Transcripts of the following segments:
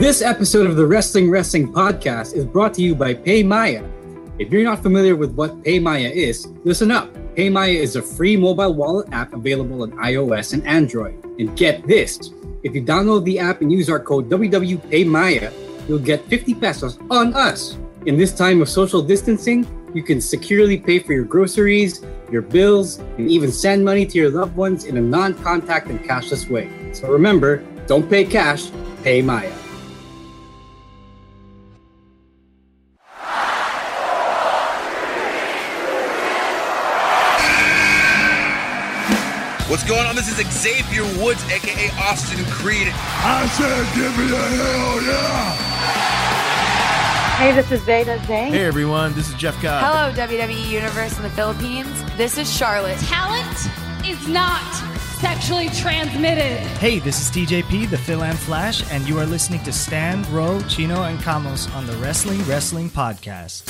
This episode of the Wrestling Wrestling Podcast is brought to you by PayMaya. If you're not familiar with what PayMaya is, listen up. PayMaya is a free mobile wallet app available on iOS and Android. And get this, if you download the app and use our code WWPaymaya, you'll get 50 pesos on us. In this time of social distancing, you can securely pay for your groceries, your bills, and even send money to your loved ones in a non-contact and cashless way. So remember, don't pay cash, pay Maya. What's going on? This is Xavier Woods, aka Austin Creed. I said, give me a hell yeah! Hey, this is Veda Zane. Hey everyone, this is Jeff Cobb. Hello, WWE Universe in the Philippines. This is Charlotte. Talent is not sexually transmitted. Hey, this is TJP, the Fil-Am Flash, and you are listening to Stan, Ro, Chino, and Camus on the Wrestling Wrestling Podcast.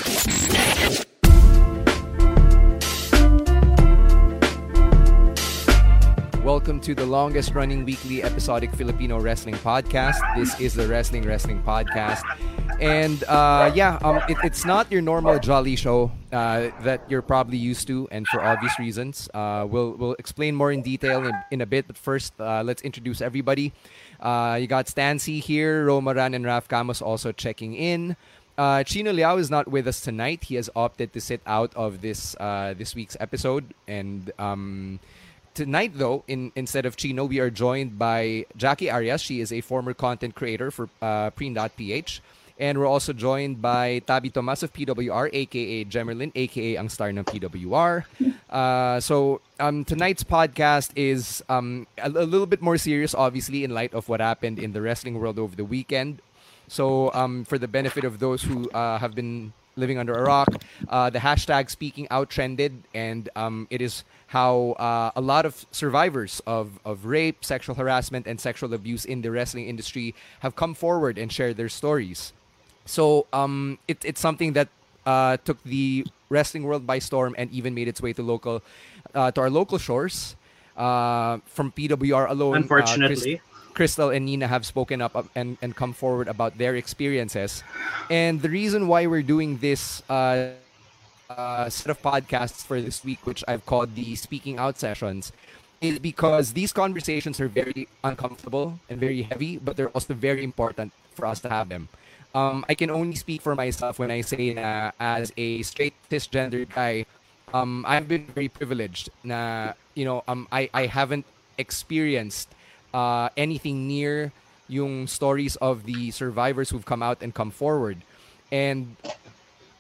Welcome to the longest running weekly episodic Filipino wrestling podcast. This is the Wrestling Wrestling Podcast. And uh, yeah, um, it, it's not your normal jolly show uh, that you're probably used to, and for obvious reasons. Uh, we'll, we'll explain more in detail in, in a bit, but first, uh, let's introduce everybody. Uh, you got Stancy here, Romaran and Raf Camus also checking in. Uh, Chino Liao is not with us tonight. He has opted to sit out of this this week's episode, and um, tonight though in instead of chino we are joined by jackie arias. She is a former content creator for uh, preen.ph and we're also joined by tabbi tomas of pwr aka jhemherlhynn aka ang star ng pwr uh, so um, tonight's podcast is um, a, a little bit more serious obviously in light of what happened in the wrestling world over the weekend. So um, for the benefit of those who uh, have been living under a rock. Uh, the hashtag speaking out trended, and um, it is how uh, a lot of survivors of, of rape, sexual harassment, and sexual abuse in the wrestling industry have come forward and shared their stories. So um, it, it's something that uh, took the wrestling world by storm and even made its way to local uh, to our local shores. Uh, from PWR alone, uh, unfortunately. Chris- Crystal and Nina have spoken up and, and come forward about their experiences. And the reason why we're doing this uh, set of podcasts for this week, which I've called the Speaking Out sessions, is because these conversations are very uncomfortable and very heavy, but they're also very important for us to have them. Um, I can only speak for myself when I say na as a straight cisgender guy, um, I've been very privileged. Na you know, um, I I haven't experienced uh, anything near yung stories of the survivors who've come out and come forward. And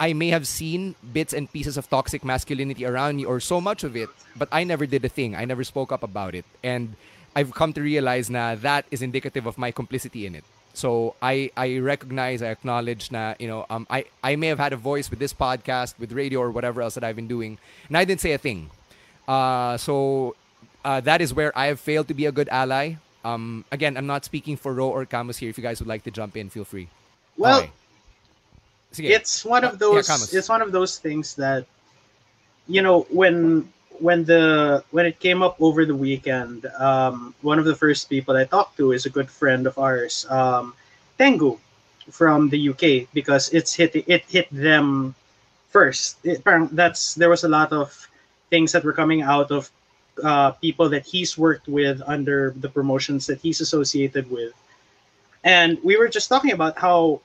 I may have seen bits and pieces of toxic masculinity around me or so much of it, but I never did a thing. I never spoke up about it. And I've come to realize na that is indicative of my complicity in it. So I, I recognize, I acknowledge na, you know, um, I, I may have had a voice with this podcast, with radio or whatever else that I've been doing, and I didn't say a thing. Uh, so uh, that is where I have failed to be a good ally. Um, again, I'm not speaking for Ro or Camus here. If you guys would like to jump in, feel free. Well, Okay. It's one of those. yeah, it's one of those things that, you know, when when the when it came up over the weekend, um, one of the first people I talked to is a good friend of ours, um, Tengu, from the UK, because it's hit it hit them first. It, that's there was a lot of things that were coming out of uh, people that he's worked with under the promotions that he's associated with, and we were just talking about how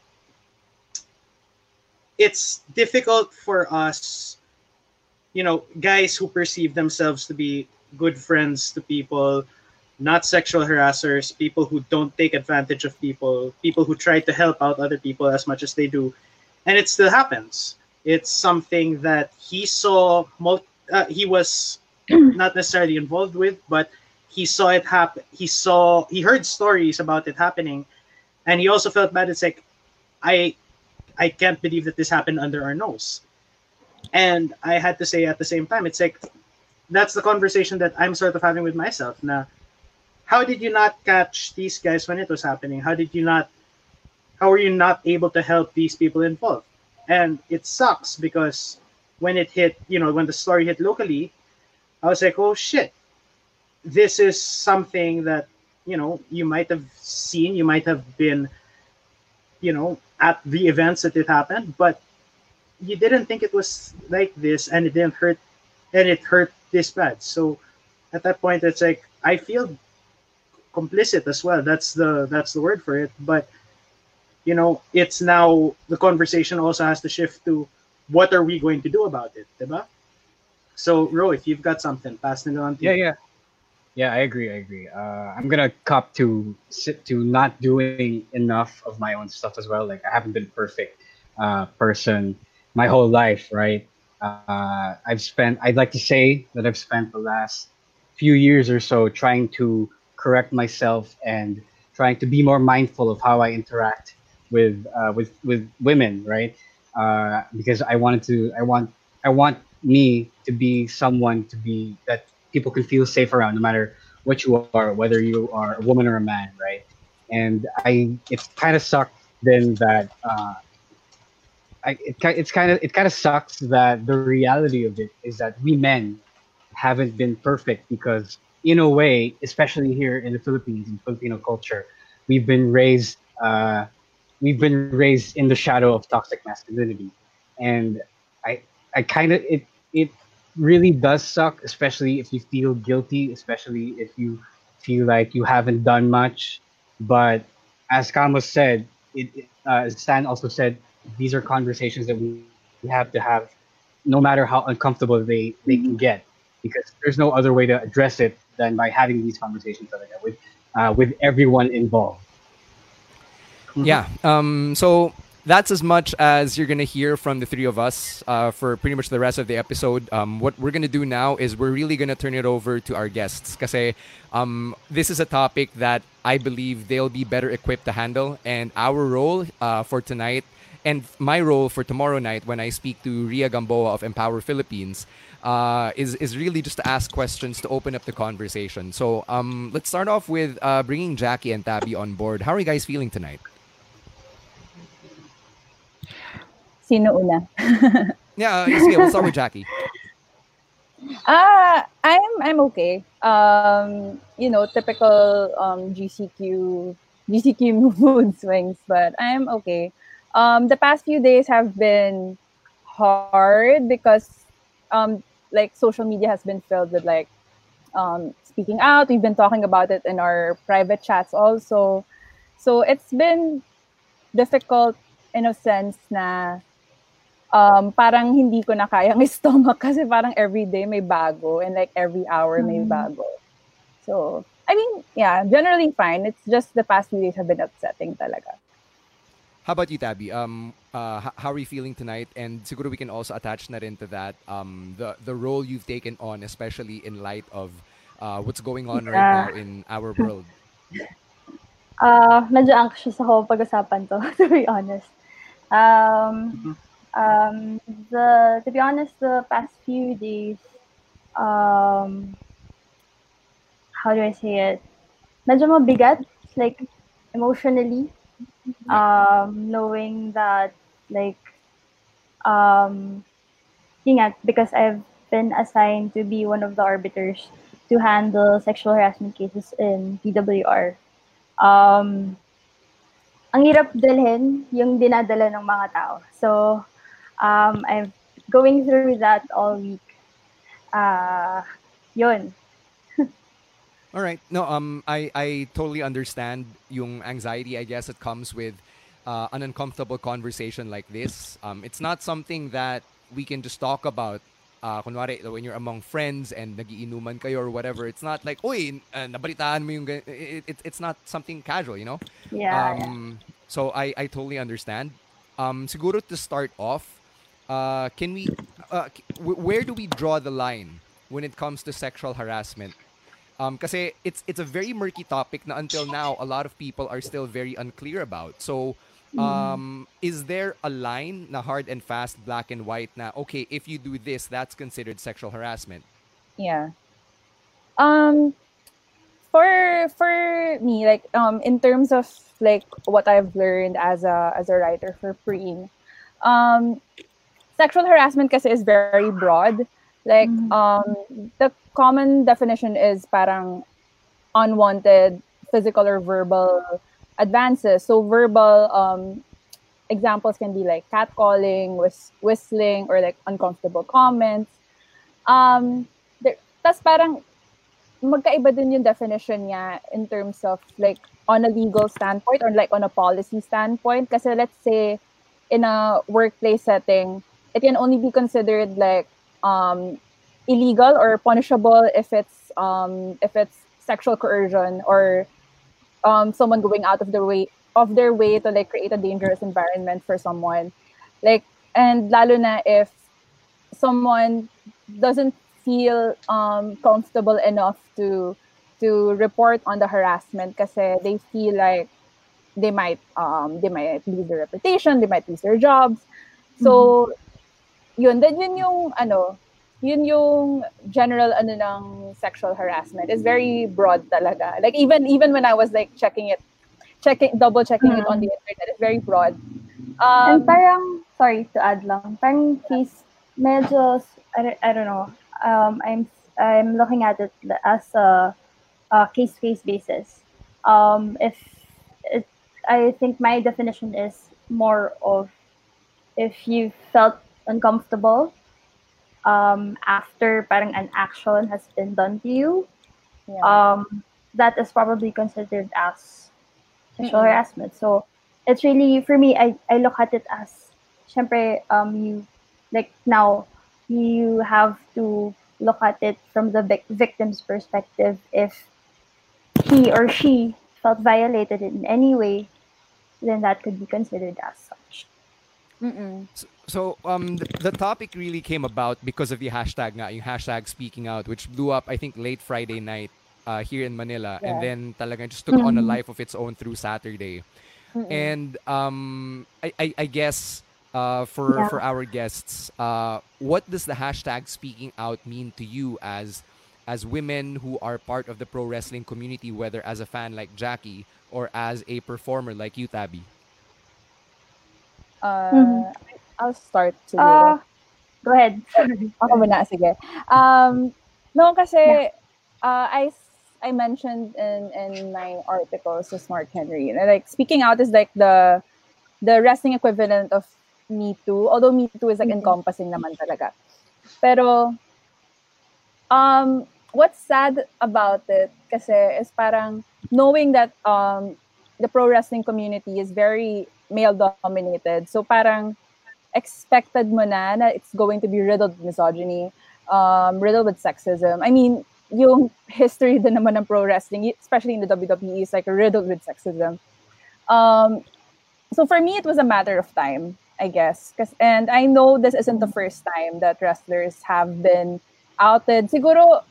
it's difficult for us, you know, guys who perceive themselves to be good friends to people, not sexual harassers, people who don't take advantage of people, people who try to help out other people as much as they do, and it still happens. It's something that he saw. Mul- uh, he was not necessarily involved with, but he saw it happen. He saw he heard stories about it happening, and he also felt bad. It's like I I can't believe that this happened under our nose. And I had to say at the same time, it's like that's the conversation that I'm sort of having with myself. Now, how did you not catch these guys when it was happening? How did you not how are you not able to help these people involved? And it sucks because when it hit, you know, when the story hit locally, I was like, oh shit, this is something that, you know, you might have seen, you might have been, you know, at the events that it happened, but you didn't think it was like this and it didn't hurt and it hurt this bad. So at that point it's like I feel complicit as well. That's the that's the word for it. But you know, it's now the conversation also has to shift to what are we going to do about it, diba? So Ro, if you've got something, pass it on to Yeah, yeah. Yeah, I agree. I agree. Uh, I'm gonna cop to to not doing enough of my own stuff as well. Like I haven't been perfect uh, person my whole life, right? Uh, I've spent. I'd like to say that I've spent the last few years or so trying to correct myself and trying to be more mindful of how I interact with uh, with with women, right? Uh, because I wanted to. I want. I want me to be someone to be that people can feel safe around, no matter what you are, whether you are a woman or a man, right? And I, it kind of sucked then that uh, I, it, it's kind of it kind of sucks that the reality of it is that we men haven't been perfect because in a way, especially here in the Philippines in Filipino culture, we've been raised uh, we've been raised in the shadow of toxic masculinity, and I I kind of it it really does suck, especially if you feel guilty, especially if you feel like you haven't done much. But as Camus said, it, uh, Stan also said, these are conversations that we, we have to have, no matter how uncomfortable they, they can get, because there's no other way to address it than by having these conversations with uh, with everyone involved. Yeah. Um, so that's as much as you're gonna hear from the three of us uh, for pretty much the rest of the episode. Um, what we're gonna do now is we're really gonna turn it over to our guests because um, this is a topic that I believe they'll be better equipped to handle, and our role uh, for tonight and my role for tomorrow night when I speak to Ria Gamboa of Empower Philippines uh, is is really just to ask questions to open up the conversation. So um, let's start off with uh, bringing Jackie and Tabbi on board. How are you guys feeling tonight? Sino una? yeah, uh, sige, we'll start with Jackie. Uh, I'm I'm okay. Um, you know, typical um GCQ GCQ mood swings, but I'm okay. Um, the past few days have been hard because um like social media has been filled with like um speaking out. We've been talking about it in our private chats also. So it's been difficult in a sense na um, parang hindi ko na kayang stomach kasi parang every day may bago and like every hour may mm. bago. So, I mean, yeah, generally fine. It's just the past few days have been upsetting talaga. How about you, Tabby? Um, uh, how are you feeling tonight? And siguro we can also attach na rin to that um, the, the role you've taken on, especially in light of uh, what's going on yeah. right now in our world. Uh, medyo anxious ako pag-usapan to, to be honest. Um, mm-hmm um, the to be honest, the past few days, um, how do I say it? Medyo mabigat, like emotionally, um, knowing that like, um, because I've been assigned to be one of the arbiters to handle sexual harassment cases in PWR. Um, ang hirap dalhin yung dinadala ng mga tao. So, um, I'm going through that all week. Uh, yun. all right. No, um, I, I totally understand yung anxiety, I guess, it comes with uh, an uncomfortable conversation like this. Um, it's not something that we can just talk about uh, kunwari, when you're among friends and nagiinuman kayo or whatever, it's not like, uy, uh, nabalitaan mo yung, it, it, it's not something casual, you know? Yeah. Um, yeah. So I, I totally understand. Um, siguro to start off, uh, can we, uh, where do we draw the line when it comes to sexual harassment? Um, kasi it's it's a very murky topic na until now a lot of people are still very unclear about. So, um, is there a line na hard and fast, black and white na okay, if you do this, that's considered sexual harassment? Yeah. Um for for me, like um in terms of like what I've learned as a as a writer for Preen, um sexual harassment kasi is very broad. Like um the common definition is parang unwanted physical or verbal advances. So verbal um examples can be like catcalling, whis- whistling, or like uncomfortable comments. Um, there, tas parang magkaiba din yung definition niya in terms of like on a legal standpoint or like on a policy standpoint. Kasi let's say in a workplace setting, it can only be considered like um, illegal or punishable if it's um, if it's sexual coercion or um, someone going out of their way of their way to like create a dangerous environment for someone. Like and lalo na if someone doesn't feel um, comfortable enough to to report on the harassment kasi they feel like they might um, they might lose their reputation, they might lose their jobs. So yun then yun yung ano yun yung general ano ng sexual harassment is very broad talaga. Like even even when I was like checking it checking double checking it on the internet it's very broad. Um, and parang, sorry to add lang, parang case, medyo, I don't, I don't know, um, I'm, I'm looking at it as a, a case-case basis. Um, if, it, I think my definition is more of if you felt uncomfortable um, after parang an action has been done to you, Yeah. um, that is probably considered as sexual Mm-mm. harassment. So it's really for me. I I look at it as, syempre, um, you like now you have to look at it from the vic- victim's perspective. If he or she felt violated in any way, then that could be considered as such. So um, the, the topic really came about because of the hashtag nga, yung hashtag speaking out, which blew up, I think, late Friday night uh, here in Manila. And then talagang just took on a Mhm. life of its own through Saturday. Mm-mm. And um, I, I, I guess uh, for, Yeah. for our guests, uh, what does the hashtag speaking out mean to you as as women who are part of the pro wrestling community, whether as a fan like Jackie or as a performer like you, Tabbi? Uh, Mhm. I'll start siguro. Uh, go ahead. Ako muna, sige. Um, no, kasi uh, I I mentioned in in my articles to Smark Henry, na, like speaking out is like the the wrestling equivalent of Me Too. Although Me Too is like encompassing naman talaga. Pero um, what's sad about it kasi is parang knowing that um, the pro wrestling community is very male dominated. So parang expected mo na na it's going to be riddled with misogyny, um, riddled with sexism. I mean, yung history din naman ng pro wrestling, especially in the WWE, is like riddled with sexism. Um, so for me, it was a matter of time, I guess. 'Cause- and I know this isn't the first time that wrestlers have been outed. Siguro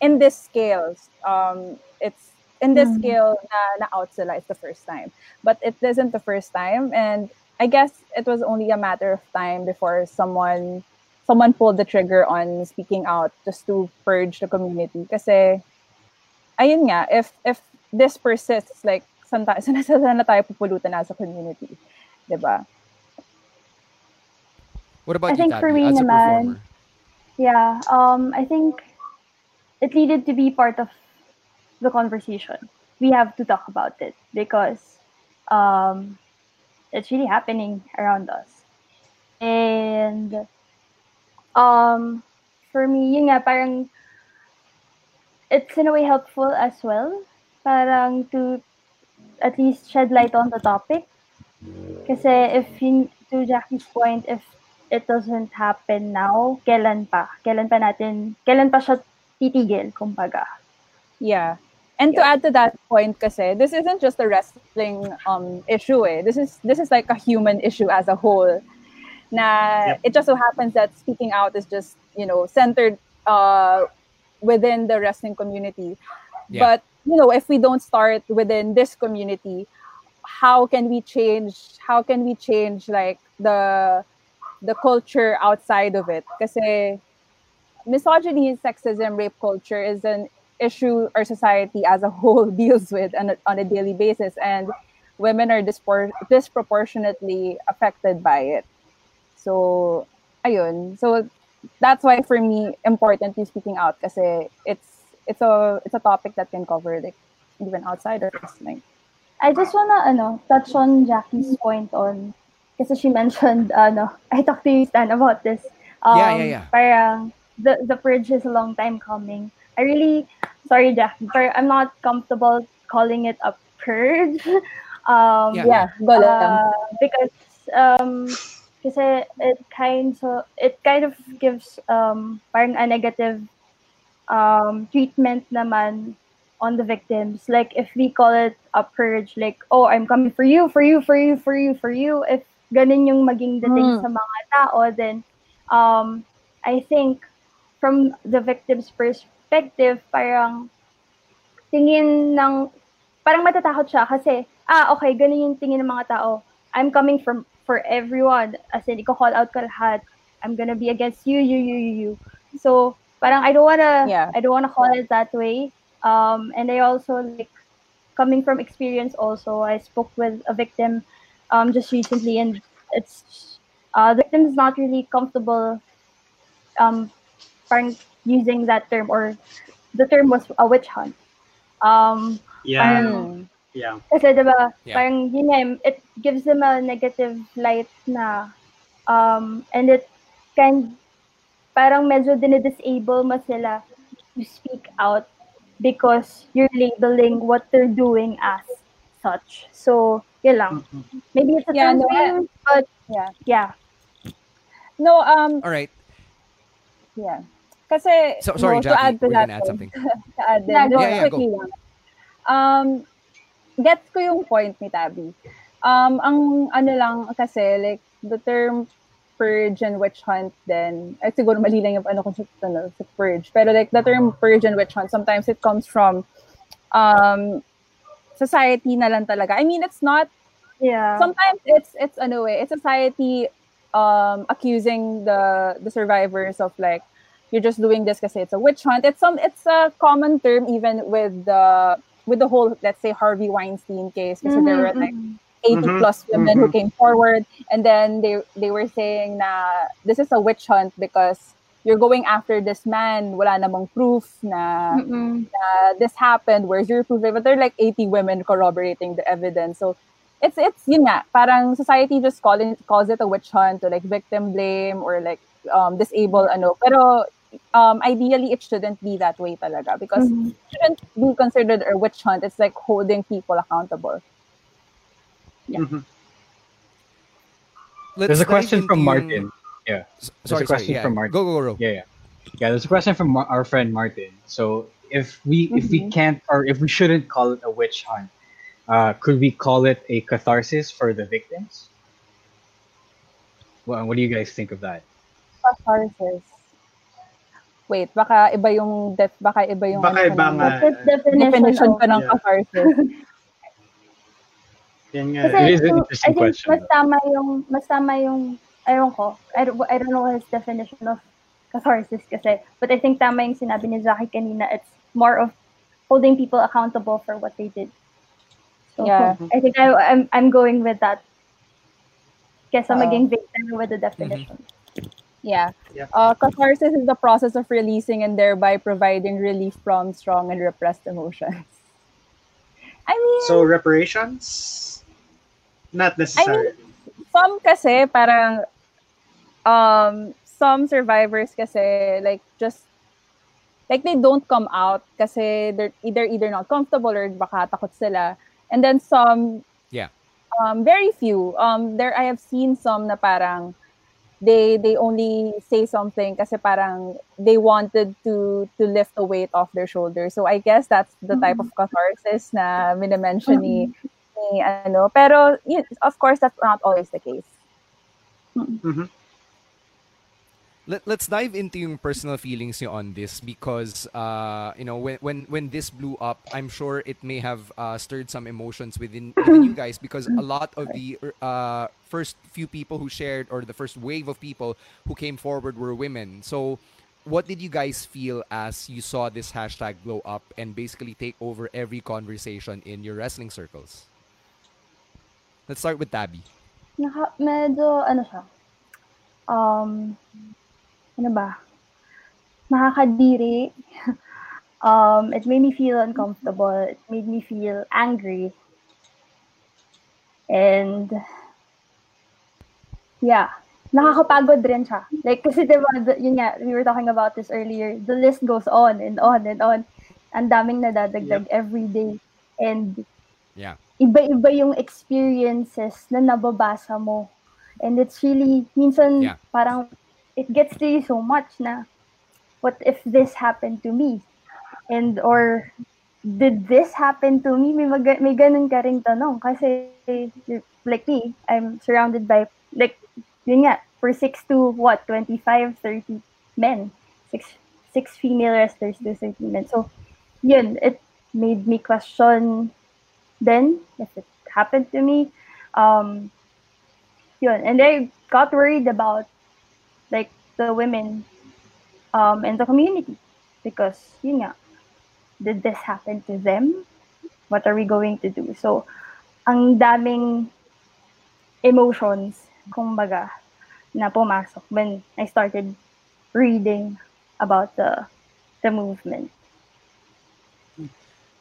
in this scale, um, it's in this Mhm. scale na, na out sila it's the first time. But it isn't the first time, and I guess it was only a matter of time before someone someone pulled the trigger on speaking out just to purge the community. Kasi ayun nga, if if this persists, like saan, ta- saan, saan na tayo pupulutan as a community, 'di ba? What about I you, think for me as a naman, performer? yeah, um, I think it needed to be part of the conversation. We have to talk about it because um, it's really happening around us. And um, for me, yun nga, parang it's in a way helpful as well. Parang to at least shed light on the topic. Because if yun, to Jackie's point, if it doesn't happen now, kailan pa? Kailan pa natin, kailan pa siya titigil, kumbaga. Yeah. And to add to that point kasi, this isn't just a wrestling um issue eh. This is this is like a human issue as a whole. Na it just so happens that speaking out is just, you know, centered uh within the wrestling community. Yeah. But you know, if we don't start within this community, how can we change? How can we change like the the culture outside of it? Because misogyny, sexism, rape culture is an issue our society as a whole deals with on a, on a daily basis, and women are dispor- disproportionately affected by it. So, ayun. So that's why for me importantly speaking out kasi it's it's a it's a topic that can cover like even outside of wrestling. I just wanna ano touch on Jackie's point on kasi she mentioned ano I talked to you Stan about this. Um, Yeah, yeah, yeah. Parang the the purge is a long time coming. I really sorry Jackie, but I'm not comfortable calling it a purge. um, Yeah. Yeah, go uh, because um kasi it kind of it kind of gives um parang a negative um treatment naman on the victims. Like if we call it a purge, like, oh, I'm coming for you, for you, for you, for you, for you. If ganun yung maging dating Mm. sa mga tao, then um, I think from the victim's perspective, parang tingin ng, parang matatakot siya kasi, ah, okay, ganun yung tingin ng mga tao. I'm coming from for everyone. As in, iko-call out ka lahat. I'm gonna be against you, you, you, you, you. So, parang I don't wanna, I don't wanna call it that way. Um, and I also like coming from experience. Also, I spoke with a victim um, just recently, and it's uh, the victim is not really comfortable um, parang using that term, or the term was a witch hunt. Um, Yeah. parang- Yeah. kasi diba, Yeah. parang yun nga, it gives them a negative light na, um, and it kind, parang medyo dinidisable mo sila to speak out because you're labeling what they're doing as such. So, yun lang. Maybe it's a Yeah, term no, thing, but yeah. yeah. No, um, All right. yeah. Kasi, So- sorry, no, to Jackie, add to were you that, gonna add something? to add Yeah, go. Yeah, yeah, quickly go. lang. Um, gets ko yung point ni Tabby. Um, ang ano lang kasi, like, the term purge and witch hunt then, eh, siguro mali lang yung ano kung sa, ano, sa purge. Pero like, the term purge and witch hunt, sometimes it comes from um, society na lang talaga. I mean, it's not Yeah. sometimes it's it's ano eh, it's society um accusing the the survivors of like you're just doing this because it's a witch hunt. It's some it's a common term even with the with the whole let's say Harvey Weinstein case kasi there were like 80 Mhm, plus women who mhm. came forward and then they they were saying na this is a witch hunt because you're going after this man. Wala namang proof na, na this happened. Where's your proof? But there are like 80 women corroborating the evidence. So it's it's yun nga parang society just call it, calls it a witch hunt to like victim blame or like um disable ano. Pero um ideally it shouldn't be that way talaga because Mhm. it shouldn't be considered a witch hunt it's like holding people accountable yeah there's a dive question from into Martin. Yeah. There's sorry, a question sorry, yeah. from Martin. Go, go, go. Yeah, yeah. Yeah, there's a question from Mar- our friend Martin. So if we if we Mhm. can't or if we shouldn't call it a witch hunt, uh, could we call it a catharsis for the victims? Well, what do you guys think of that? catharsis wait baka iba yung def, baka iba yung Baka ano iba ng- nga. Definition definition ko of- ng Yeah. catharsis Yan nga. Kasi It is an yung- interesting I think question, mas tama yung, mas tama yung, ayun ko, I don't, I don't know his definition of catharsis kasi, but I think tama yung sinabi ni Jackie kanina, it's more of holding people accountable for what they did. So, Yeah. I think I, I'm, I'm going with that. Kesa Oo. maging victim with the definition. Yeah. Yeah. Uh, catharsis is the process of releasing and thereby providing relief from strong and repressed emotions. I mean, So reparations? Not necessarily. some kasi parang um some survivors kasi like just like they don't come out kasi they're either either not comfortable or baka takot sila. And then some Yeah. um very few um there I have seen some na parang they they only say something kasi parang they wanted to to lift the weight off their shoulders. So I guess that's the type of catharsis na minimension ni, ni ano. Pero yun, of course that's not always the case. Mhm. Let, let's dive into yung personal feelings nyo on this because uh, you know when, when when this blew up i'm sure it may have uh, stirred some emotions within, within you guys because a lot of the uh, first few people who shared or the first wave of people who came forward were women so what did you guys feel as you saw this hashtag blow up and basically take over every conversation in your wrestling circles let's start with tabbi medyo, ano siya, um, ano ba, nakakadiri. um, it made me feel uncomfortable. It made me feel angry. And, yeah, nakakapagod rin siya. Like, kasi diba, yun nga, we were talking about this earlier, the list goes on and on and on. Ang daming nadadagdag yep. every day. And, yeah. iba-iba yung experiences na nababasa mo. And it's really, minsan, yeah. parang, it gets to you so much na, what if this happened to me? And, or, did this happen to me? May, mag- may ganun ka ring tanong. Kasi, like me, I'm surrounded by, like, yun nga, for 6 to, what, 25, 30 men. 6, six female wrestlers to 30 men. So, yun, it made me question then if it happened to me. Um, yun. And I got worried about like the women um, in the community because yun nga, did this happen to them? What are we going to do? So, ang daming emotions, kumbaga, na pumasok when I started reading about the the movement.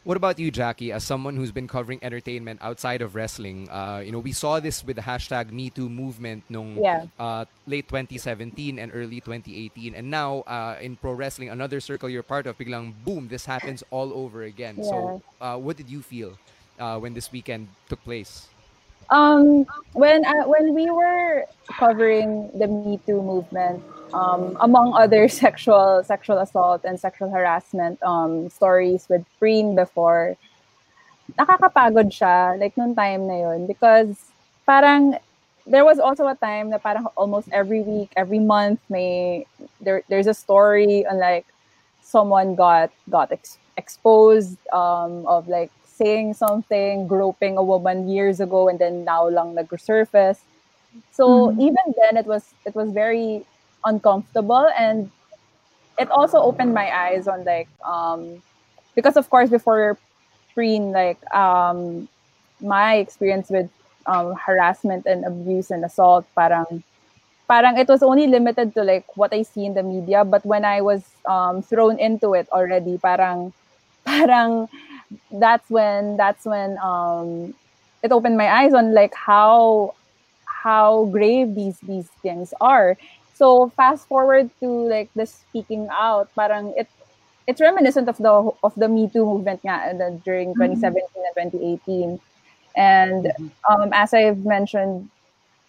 What about you, Jackie? As someone who's been covering entertainment outside of wrestling, uh, you know, we saw this with the hashtag Me Too movement nung yeah. uh, late 2017 and early 2018, and now uh, in pro wrestling, another circle you're part of, biglang boom, this happens all over again. Yeah. So, uh, what did you feel uh, when this weekend took place? Um, when uh, when we were covering the Me Too movement, um, among other sexual sexual assault and sexual harassment um, stories with Preen before, nakakapagod siya, like nung time na yun, because parang there was also a time na parang almost every week, every month, may there there's a story on like someone got got ex- exposed um, of like saying something, groping a woman years ago, and then now lang nag-surface. So mm-hmm. even then, it was it was very uncomfortable and it also opened my eyes on like um because of course before preen like um my experience with um harassment and abuse and assault parang parang it was only limited to like what I see in the media but when I was um thrown into it already parang parang that's when that's when um it opened my eyes on like how how grave these these things are so fast forward to like the speaking out, parang it it's reminiscent of the of the Me Too movement nga during 2017 mm-hmm. and 2018. And mm-hmm. um, as I've mentioned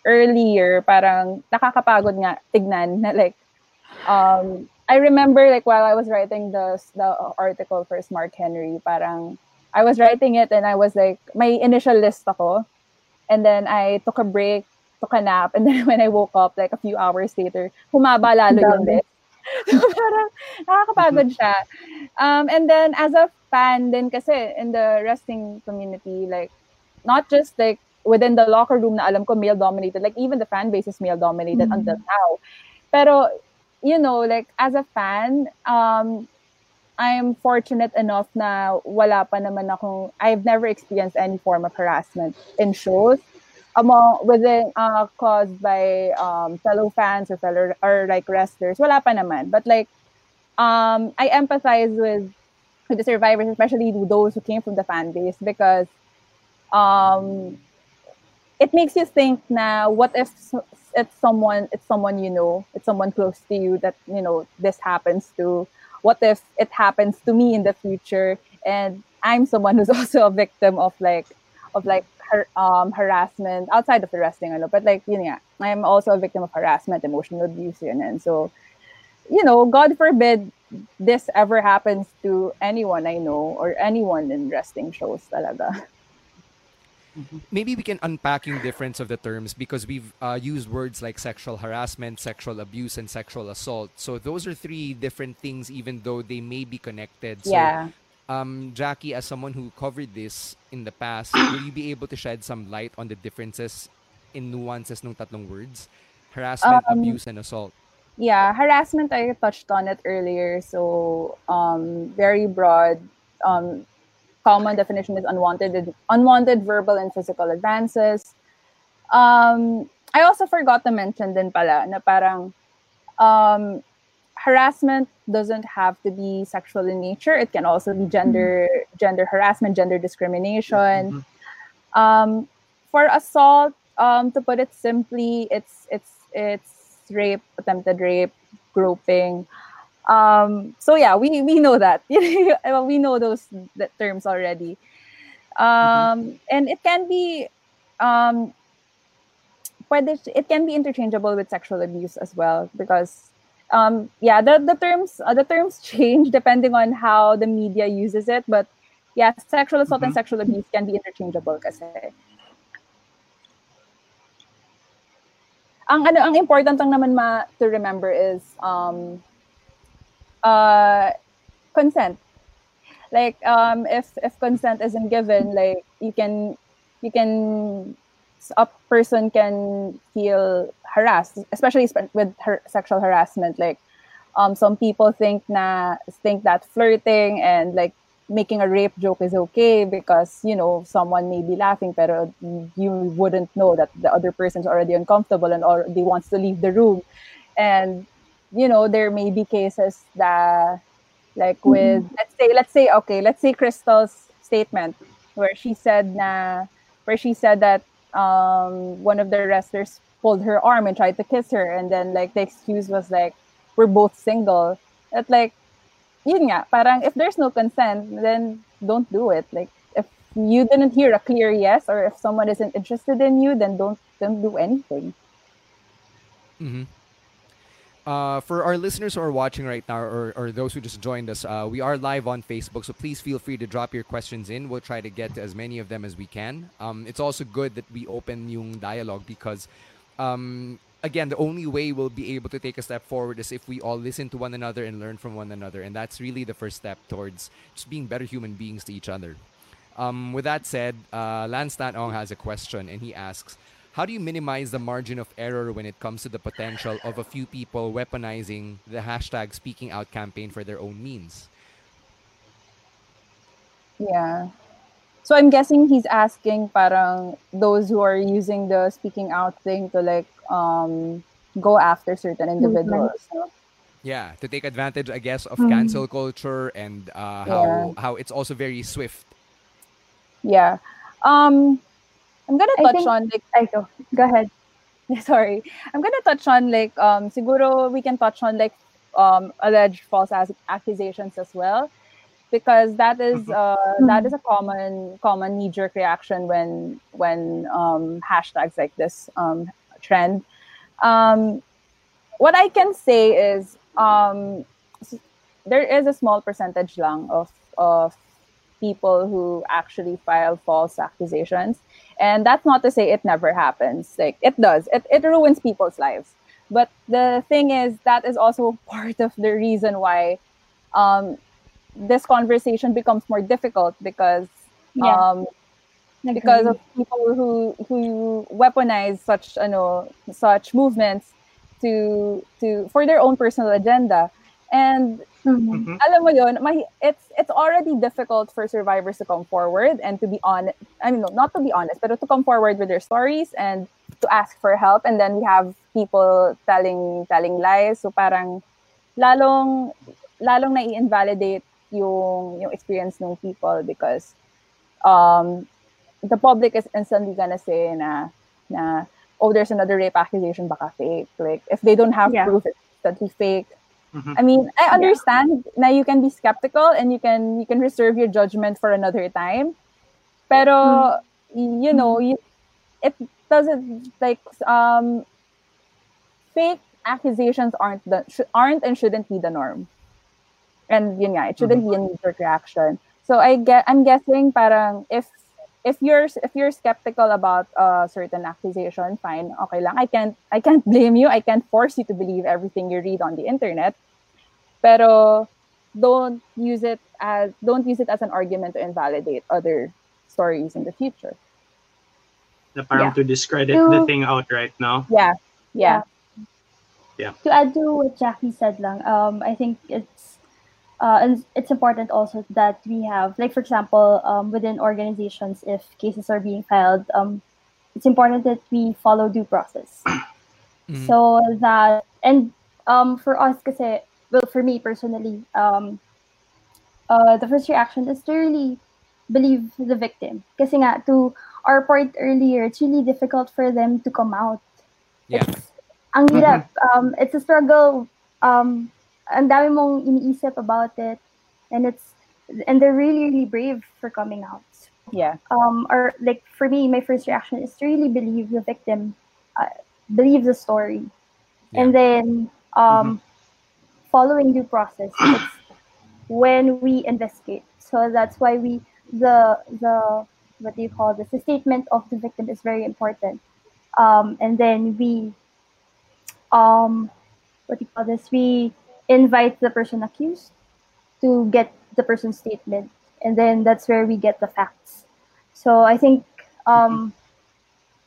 earlier, parang nakakapagod nga tignan na like um, I remember like while I was writing the the article for Smart Henry, parang I was writing it and I was like my initial list ako. And then I took a break took a nap. And then when I woke up, like a few hours later, humaba lalo yung list. so parang nakakapagod siya. Um, and then as a fan din kasi in the wrestling community, like not just like within the locker room na alam ko male dominated, like even the fan base is male dominated mm-hmm. until now. Pero you know, like as a fan, um, I'm fortunate enough na wala pa naman akong, I've never experienced any form of harassment in shows. Among within uh caused by um fellow fans or fellow or like wrestlers wala pa naman. But like um I empathize with with the survivors especially those who came from the fan base because um it makes you think now what if it's someone it's someone you know it's someone close to you that you know this happens to. What if it happens to me in the future? And i'm someone who's also a victim of like of like har- um, harassment outside of the wrestling, ano, but like, you know I'm also a victim of harassment, emotional abuse, and so, you know, God forbid this ever happens to anyone I know or anyone in wrestling shows talaga. maybe we can unpacking difference of the terms because we've uh, used words like sexual harassment, sexual abuse, and sexual assault. So those are three different things, even though they may be connected. So, Yeah. um, Jackie, as someone who covered this in the past, will you be able to shed some light on the differences in nuances ng tatlong words? Harassment, Um, abuse, and assault. Yeah, harassment, I touched on it earlier. So, um, very broad. Um, common definition is unwanted, unwanted verbal and physical advances. Um, I also forgot to mention din pala na parang um, harassment doesn't have to be sexual in nature. It can also be gender gender harassment, gender discrimination. Um, for assault, um, to put it simply, it's it's it's rape, attempted rape, groping. Um, so yeah, we we know that. We know those the terms already, um, and it can be um, it can be interchangeable with sexual abuse as well because um, yeah the, the terms uh, the terms change depending on how the media uses it but yeah sexual assault and sexual abuse can be interchangeable kasi. Ang ano ang important lang naman ma to remember is um uh consent. Like um if if consent isn't given like you can you can a person can feel harassed especially with her sexual harassment. Like um some people think na think that flirting and like making a rape joke is okay because you know someone may be laughing pero you wouldn't know that the other person's already uncomfortable and already wants to leave the room. And you know there may be cases that like with let's say let's say okay let's say crystal's statement where she said na where she said that um one of the wrestlers pulled her arm and tried to kiss her and then like the excuse was like we're both single that like yun nga, parang if there's no consent, then don't do it. Like if you didn't hear a clear yes, or if someone isn't interested in you, then don't don't do anything. Mm-hmm. Uh, for our listeners who are watching right now, or, or those who just joined us, uh, we are live on Facebook, so please feel free to drop your questions in. We'll try to get to as many of them as we can. Um, it's also good that we open yung dialogue because, um, again, the only way we'll be able to take a step forward is if we all listen to one another and learn from one another, and that's really the first step towards just being better human beings to each other. Um, with that said, uh, Lance has a question, and he asks, how do you minimize the margin of error when it comes to the potential of a few people weaponizing the hashtag speaking out campaign for their own means? Yeah. So I'm guessing he's asking parang those who are using the speaking out thing to like um go after certain individuals. no? Yeah, to take advantage, I guess, of Mhm. cancel culture and uh, how Yeah. how it's also very swift. Yeah. Um I'm gonna touch think- on like I go. Go ahead. sorry. I'm gonna touch on like um siguro we can touch on like um alleged false ac- accusations as well because that is uh that is a common common knee jerk reaction when when um hashtags like this um trend. Um what I can say is um there is a small percentage lang of of people who actually file false accusations and that's not to say it never happens. Like it does. It, it ruins people's lives. But the thing is that is also part of the reason why um, this conversation becomes more difficult because Yeah. um, because of people who who weaponize such you know such movements to to for their own personal agenda. And alam mo mahi- it's it's already difficult for survivors to come forward and to be honest I mean no, not to be honest but to come forward with their stories and to ask for help. And then we have people telling telling lies. So parang lalong lalong na-invalidate yung yung experience ng people because um the public is instantly gonna say na na oh there's another rape accusation baka fake. Like if they don't have Yeah. proof it's instantly fake Mhm. I mean I understand now you can be skeptical and you can you can reserve your judgment for another time. Pero y- you know you, it doesn't like um fake accusations aren't the sh- aren't and shouldn't be the norm. And yun nga, it shouldn't be a knee-jerk reaction. So I get, I'm guessing parang if if you're if you're skeptical about a certain accusation, fine, okay lang. I can't I can't blame you. I can't force you to believe everything you read on the internet. Pero don't use it as don't use it as an argument to invalidate other stories in the future. The parang Yeah. to discredit To- the thing outright, no? Yeah. Yeah. Yeah. to add to what Jackie said lang, um, I think it's uh, and it's important also that we have, like for example, um, within organizations, if cases are being filed, um, it's important that we follow due process. Mhm. So that and um, for us, kasi, well, for me personally, um, uh, the first reaction is to really believe the victim. Kasi nga, to our point earlier, it's really difficult for them to come out. Yeah. Ang hirap. Um, it's a struggle. Um, ang dami mong iniisip about it. And it's, and they're really, really brave for coming out. Yeah. Um, or like for me, my first reaction is to really believe the victim, uh, believe the story. And then, um, following due process, it's when we investigate. So that's why we, the, the, what do you call this? The statement of the victim is very important. Um, and then we, um, what do you call this? We invite the person accused to get the person's statement, and then that's where we get the facts. So I think um,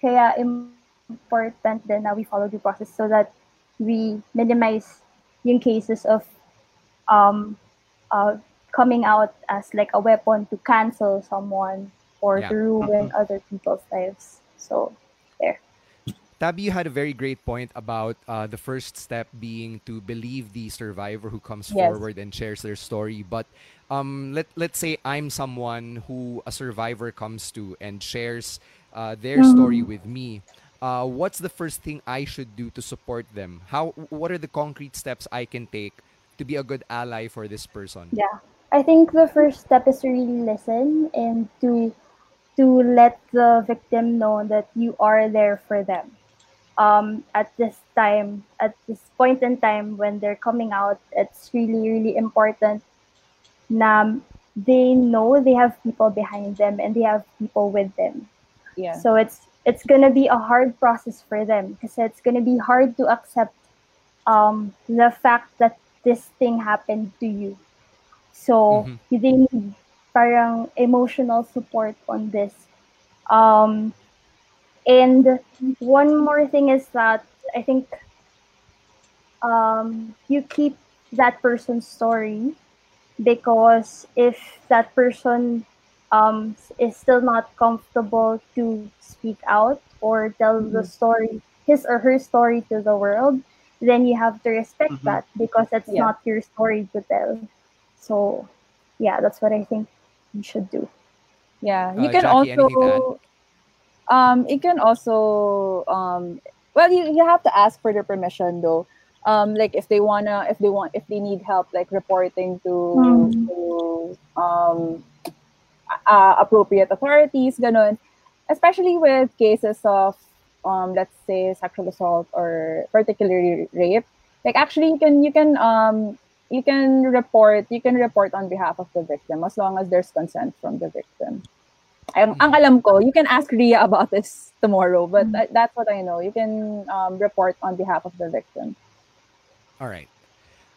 kaya important then na we follow due process so that we minimize yung cases of um, uh, coming out as like a weapon to cancel someone or Yeah. to ruin other people's lives. So there. Tabbi, you had a very great point about uh, the first step being to believe the survivor who comes Yes. forward and shares their story. But um, let let's say I'm someone who a survivor comes to and shares uh, their story Mm. with me. Uh, what's the first thing I should do to support them? How? What are the concrete steps I can take to be a good ally for this person? Yeah. I think the first step is to really listen and to to let the victim know that you are there for them. Um, at this time, at this point in time when they're coming out, it's really, really important na they know they have people behind them and they have people with them. Yeah. So it's it's gonna be a hard process for them because it's gonna be hard to accept um, the fact that this thing happened to you. So Mhm. they need parang emotional support on this. Um, and one more thing is that I think um, you keep that person's story because if that person um, is still not comfortable to speak out or tell the story, his or her story to the world, then you have to respect Mhm. that because it's Yeah. not your story to tell. So, yeah, that's what I think you should do. Yeah, you Uh, can Jackie, anything to add? also um you can also um well you, you have to ask for their permission though. Um like if they wanna if they want if they need help like reporting to Mm. to um uh, appropriate authorities, ganun. Especially with cases of um let's say sexual assault or particularly rape. Like actually you can you can um you can report you can report on behalf of the victim as long as there's consent from the victim. Ang, ang alam ko, you can ask Ria about this tomorrow, but that, that's what I know. You can um, report on behalf of the victim. All right.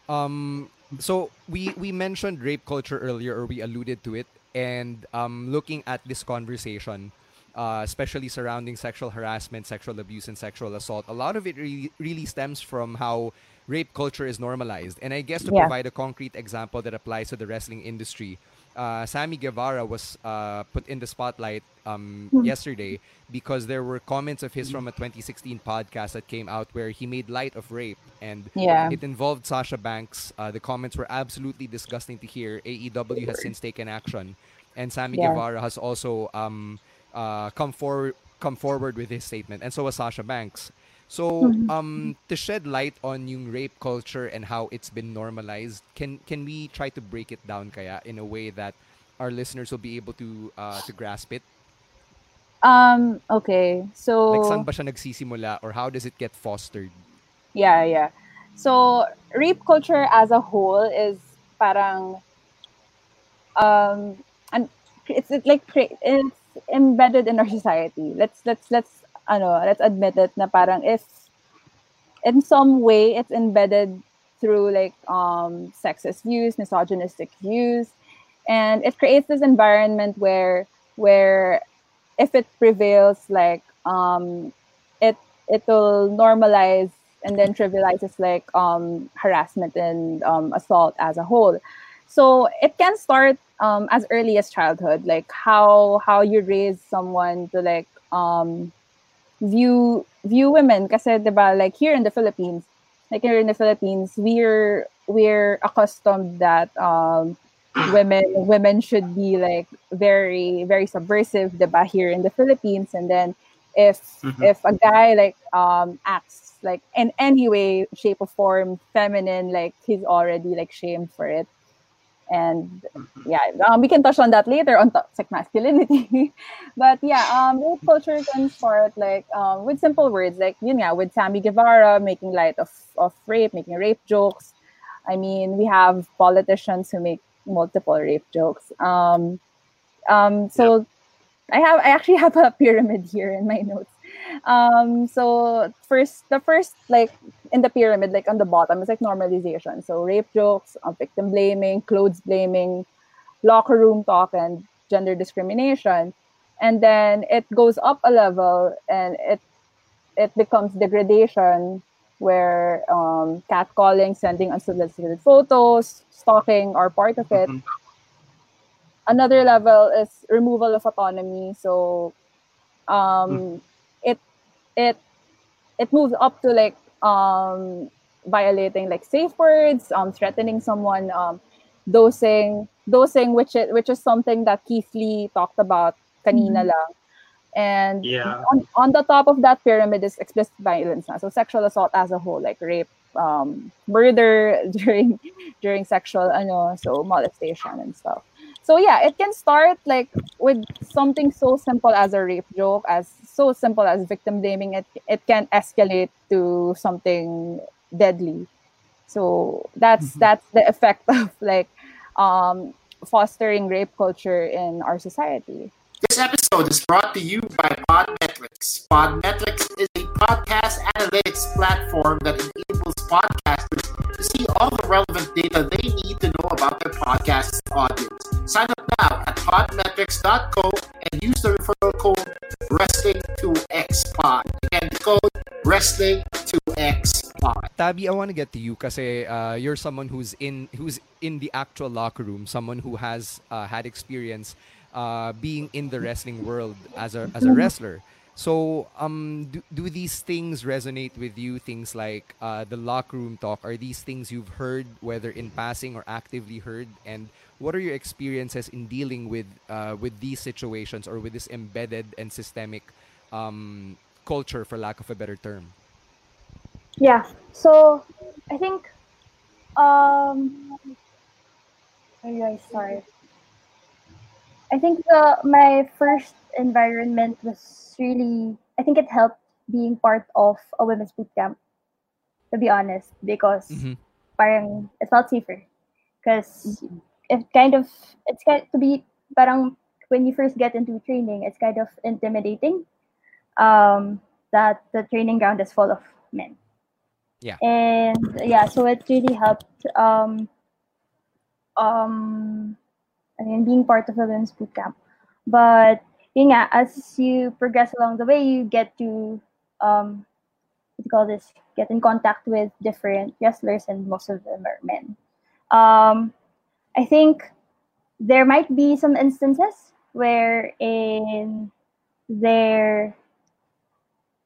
Um, so we we mentioned rape culture earlier, or we alluded to it, and um, looking at this conversation, uh, especially surrounding sexual harassment, sexual abuse, and sexual assault, a lot of it really really stems from how rape culture is normalized. And I guess to Yeah. provide a concrete example that applies to the wrestling industry, uh, Sammy Guevara was uh, put in the spotlight um, Mhm. yesterday because there were comments of his from a 2016 podcast that came out where he made light of rape and Yeah. it involved Sasha Banks. Uh, the comments were absolutely disgusting to hear. AEW has since taken action, and Sammy Yeah. Guevara has also um, uh, come forward come forward with his statement, and so has Sasha Banks. So, Mhm. um, to shed light on yung rape culture and how it's been normalized, can can we try to break it down kaya in a way that our listeners will be able to uh, to grasp it? Um, okay. So Like saan ba siya nagsisimula or how does it get fostered? Yeah, yeah. So rape culture as a whole is parang um and it's, it's like it's embedded in our society. Let's let's let's ano, let's admit it na parang if in some way it's embedded through like um sexist views, misogynistic views, and it creates this environment where where if it prevails like um it it will normalize and then trivializes like um harassment and um assault as a whole. So it can start um as early as childhood like how how you raise someone to like um view view women kasi diba like here in the Philippines like here in the Philippines we're we're accustomed that um women women should be like very very subversive diba here in the Philippines and then if Mhm. if a guy like um acts like in any way shape or form feminine like he's already like shamed for it and yeah um, we can touch on that later on toxic masculinity. But yeah um rape culture can start like um with simple words like you know with Sammy Guevara making light of of rape making rape jokes. I mean we have politicians who make multiple rape jokes. Um um so I have I actually have a pyramid here in my notes. Um, so first the first like in the pyramid, like on the bottom is like normalization. So rape jokes, uh, victim blaming, clothes blaming, locker room talk, and gender discrimination. And then it goes up a level and it it becomes degradation where um, catcalling, sending unsolicited photos, stalking are part of it another level is removal of autonomy so um it it it moves up to like um violating like safe words um threatening someone um dosing dosing which is which is something that Keith Lee talked about kanina Mhm. lang and Yeah. on, on the top of that pyramid is explicit violence na. so sexual assault as a whole like rape um murder during during sexual ano so molestation and stuff so yeah it can start like with something so simple as a rape joke as so simple as victim blaming it it can escalate to something deadly. So that's that's the effect of like um fostering rape culture in our society This episode is brought to you by Podmetrics. Podmetrics is a podcast analytics platform that enables podcasters to see all the relevant data they need to know about their podcast's audience. Sign up now at podmetrics.co and use the referral code Wrestling2XPod. Again, the code Wrestling2XPod. Tabbi, I want to get to you kasi uh, you're someone who's in who's in the actual locker room, someone who has uh, had experience uh, being in the wrestling world as a as a wrestler. So, um, do, do these things resonate with you? Things like uh, the locker room talk. Are these things you've heard, whether in passing or actively heard? And what are your experiences in dealing with uh, with these situations or with this embedded and systemic um, culture, for lack of a better term? Yeah. So I think um where do I start? I think the my first environment was really I think it helped being part of a women's boot camp, to be honest, because parang it felt safer. Because it kind of it's kind to be parang when you first get into training, it's kind of intimidating. Um, that the training ground is full of men. Yeah. And yeah, so it really helped um um Mean being part of a women's boot camp. But yun as you progress along the way, you get to um what do you call this? Get in contact with different wrestlers and most of them are men. Um I think there might be some instances where in there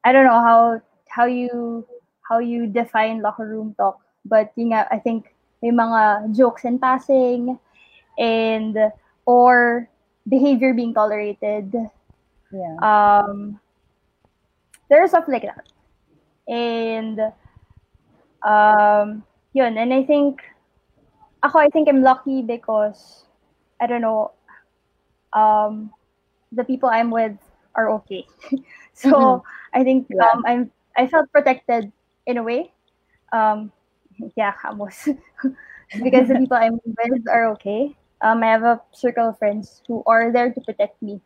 I don't know how how you how you define locker room talk, but yun I think may mga jokes in passing and or behavior being tolerated. Yeah. Um there's stuff like that. And um yun, and I think ako I think I'm lucky because I don't know um the people I'm with are okay. so Mhm. I think Yeah. um I'm I felt protected in a way. Um yeah, almost because the people I'm with are okay. Um I have a circle of friends who are there to protect me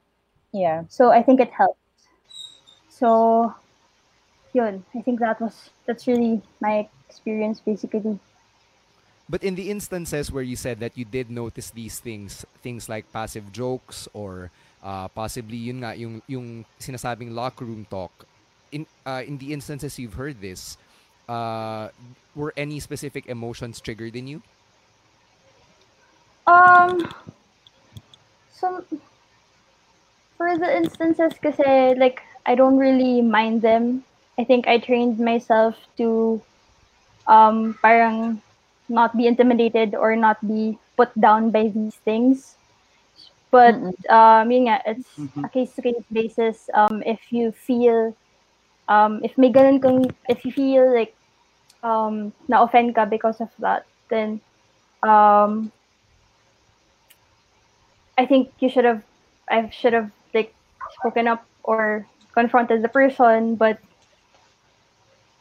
Yeah. So I think it helped. So, yun. I think that was that's really my experience basically. But in the instances where you said that you did notice these things, things like passive jokes or uh, possibly yun nga yung yung sinasabing locker room talk, in uh, in the instances you've heard this, uh, were any specific emotions triggered in you? Um, some for the instances kasi like I don't really mind them. I think I trained myself to um parang not be intimidated or not be put down by these things. But um yun nga, it's a case to case basis. Um if you feel um if may ganun kang if you feel like um na offend ka because of that, then um I think you should have I should have like spoken up or confronted the person, but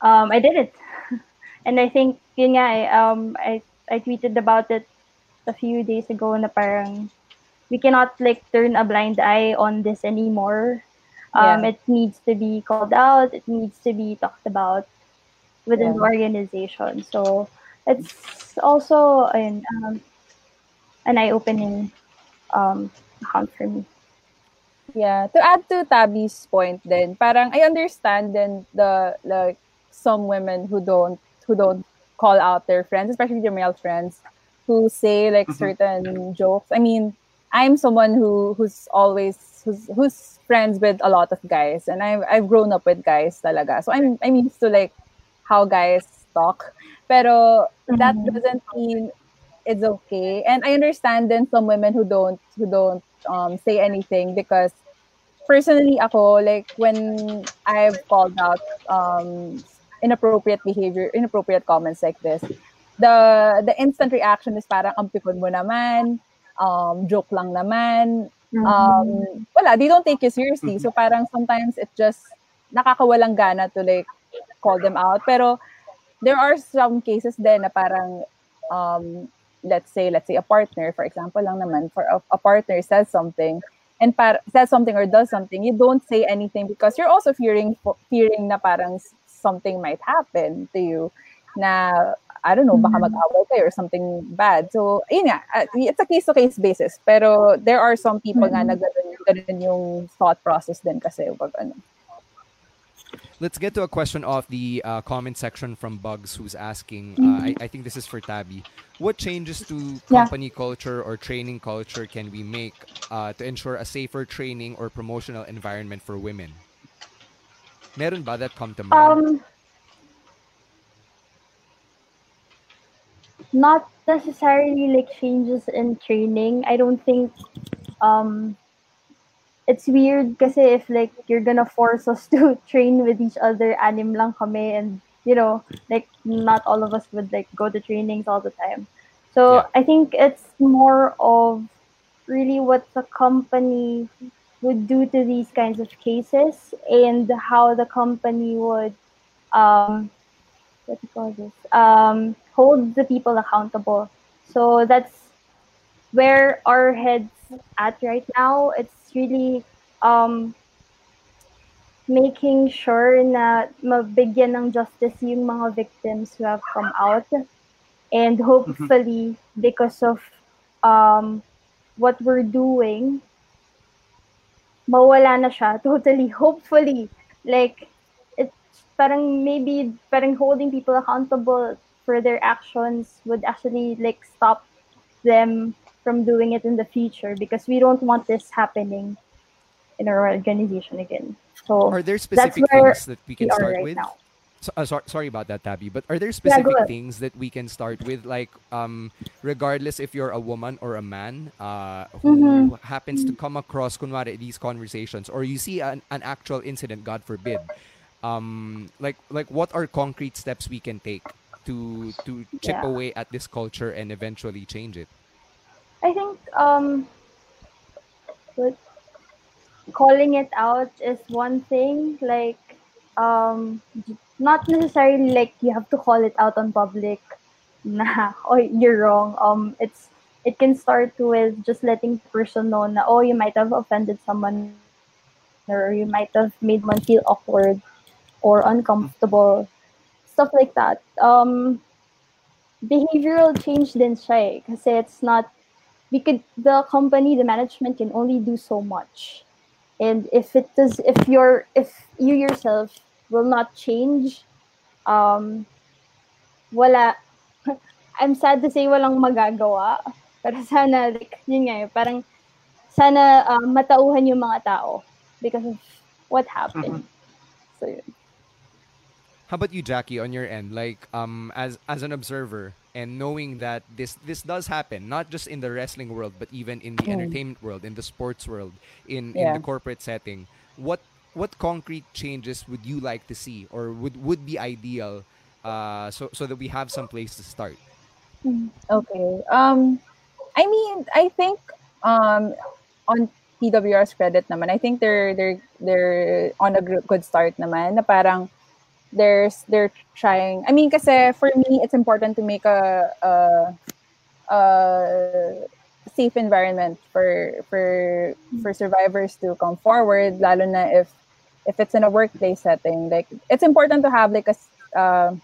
um, I didn't. and I think yun nga, eh, um, I I tweeted about it a few days ago na parang we cannot like turn a blind eye on this anymore. Um, Yeah. It needs to be called out. It needs to be talked about within the organization. So it's also an um, an eye-opening um, account for me. Yeah, to add to Tabbi's point then, parang I understand then the like some women who don't who don't call out their friends, especially their male friends, who say like certain jokes. I mean, I'm someone who who's always who's who's friends with a lot of guys and I've I've grown up with guys talaga. So I'm I'm used to like how guys talk. Pero that doesn't mean it's okay. And I understand then some women who don't who don't um, say anything because personally ako like when I've called out um, inappropriate behavior, inappropriate comments like this, the the instant reaction is parang ampikon mo naman, um, joke lang naman, um, wala, they don't take you seriously. So parang sometimes it just nakakawalang gana to like call them out. Pero there are some cases then na parang um, let's say let's say a partner for example lang naman for a, a partner says something and par- says something or does something you don't say anything because you're also fearing fearing na parang something might happen to you na I don't know baka mag-away kayo or something bad. So yun nga uh, it's a case to case basis pero there are some people nga na ganun, ganun yung thought process din kasi wag ano Let's get to a question off the uh, comment section from Bugs, who's asking. Uh, I, I think this is for Tabbi. What changes to Yeah. company culture or training culture can we make uh, to ensure a safer training or promotional environment for women? Meron ba that come to mind? Um, not necessarily like changes in training. I don't think um it's weird kasi if like you're gonna force us to train with each other, anim lang kami and you know, like not all of us would like go to trainings all the time. So I think it's more of really what the company would do to these kinds of cases and how the company would um what do you call this? Um hold the people accountable. So that's where our heads at right now. It's really um making sure na mabigyan ng justice yung mga victims who have come out. And hopefully because of um what we're doing mawala na siya totally. Hopefully like it's parang maybe parang holding people accountable for their actions would actually like stop them from doing it in the future because we don't want this happening in our organization again so Are there specific things that we can we start right with? So, uh, sor- sorry about that, Tabbi. But are there specific ahead. things that we can start with, like um, regardless if you're a woman or a man uh, who Mhm. happens to come across kunwari, these conversations, or you see an, an actual incident, God forbid, um, like like what are concrete steps we can take to to chip Yeah. away at this culture and eventually change it? I think um calling it out is one thing like um not necessarily like you have to call it out on public na oh you're wrong. Um it's it can start with just letting the person know na oh you might have offended someone or you might have made one feel awkward or uncomfortable stuff like that. Um behavioral change din siya eh, it's not we could the company the management can only do so much and if it does if you're if you yourself will not change um wala I'm sad to say walang magagawa pero sana like yun nga parang sana um, matauhan yung mga tao because of what happened so yun. How about you, Jackie, on your end? Like, um, as as an observer and knowing that this this does happen, not just in the wrestling world, but even in the Mm. entertainment world, in the sports world, in in the corporate setting. What what concrete changes would you like to see, or would would be ideal, uh, so so that we have some place to start? Okay. Um, I mean, I think um, on PWR's credit naman, I think they're they're they're on a good start naman. Na parang there's they're trying. I mean, kasi for me, it's important to make a a, a safe environment for for for survivors to come forward. Lalo na if if it's in a workplace setting, like it's important to have like a uh,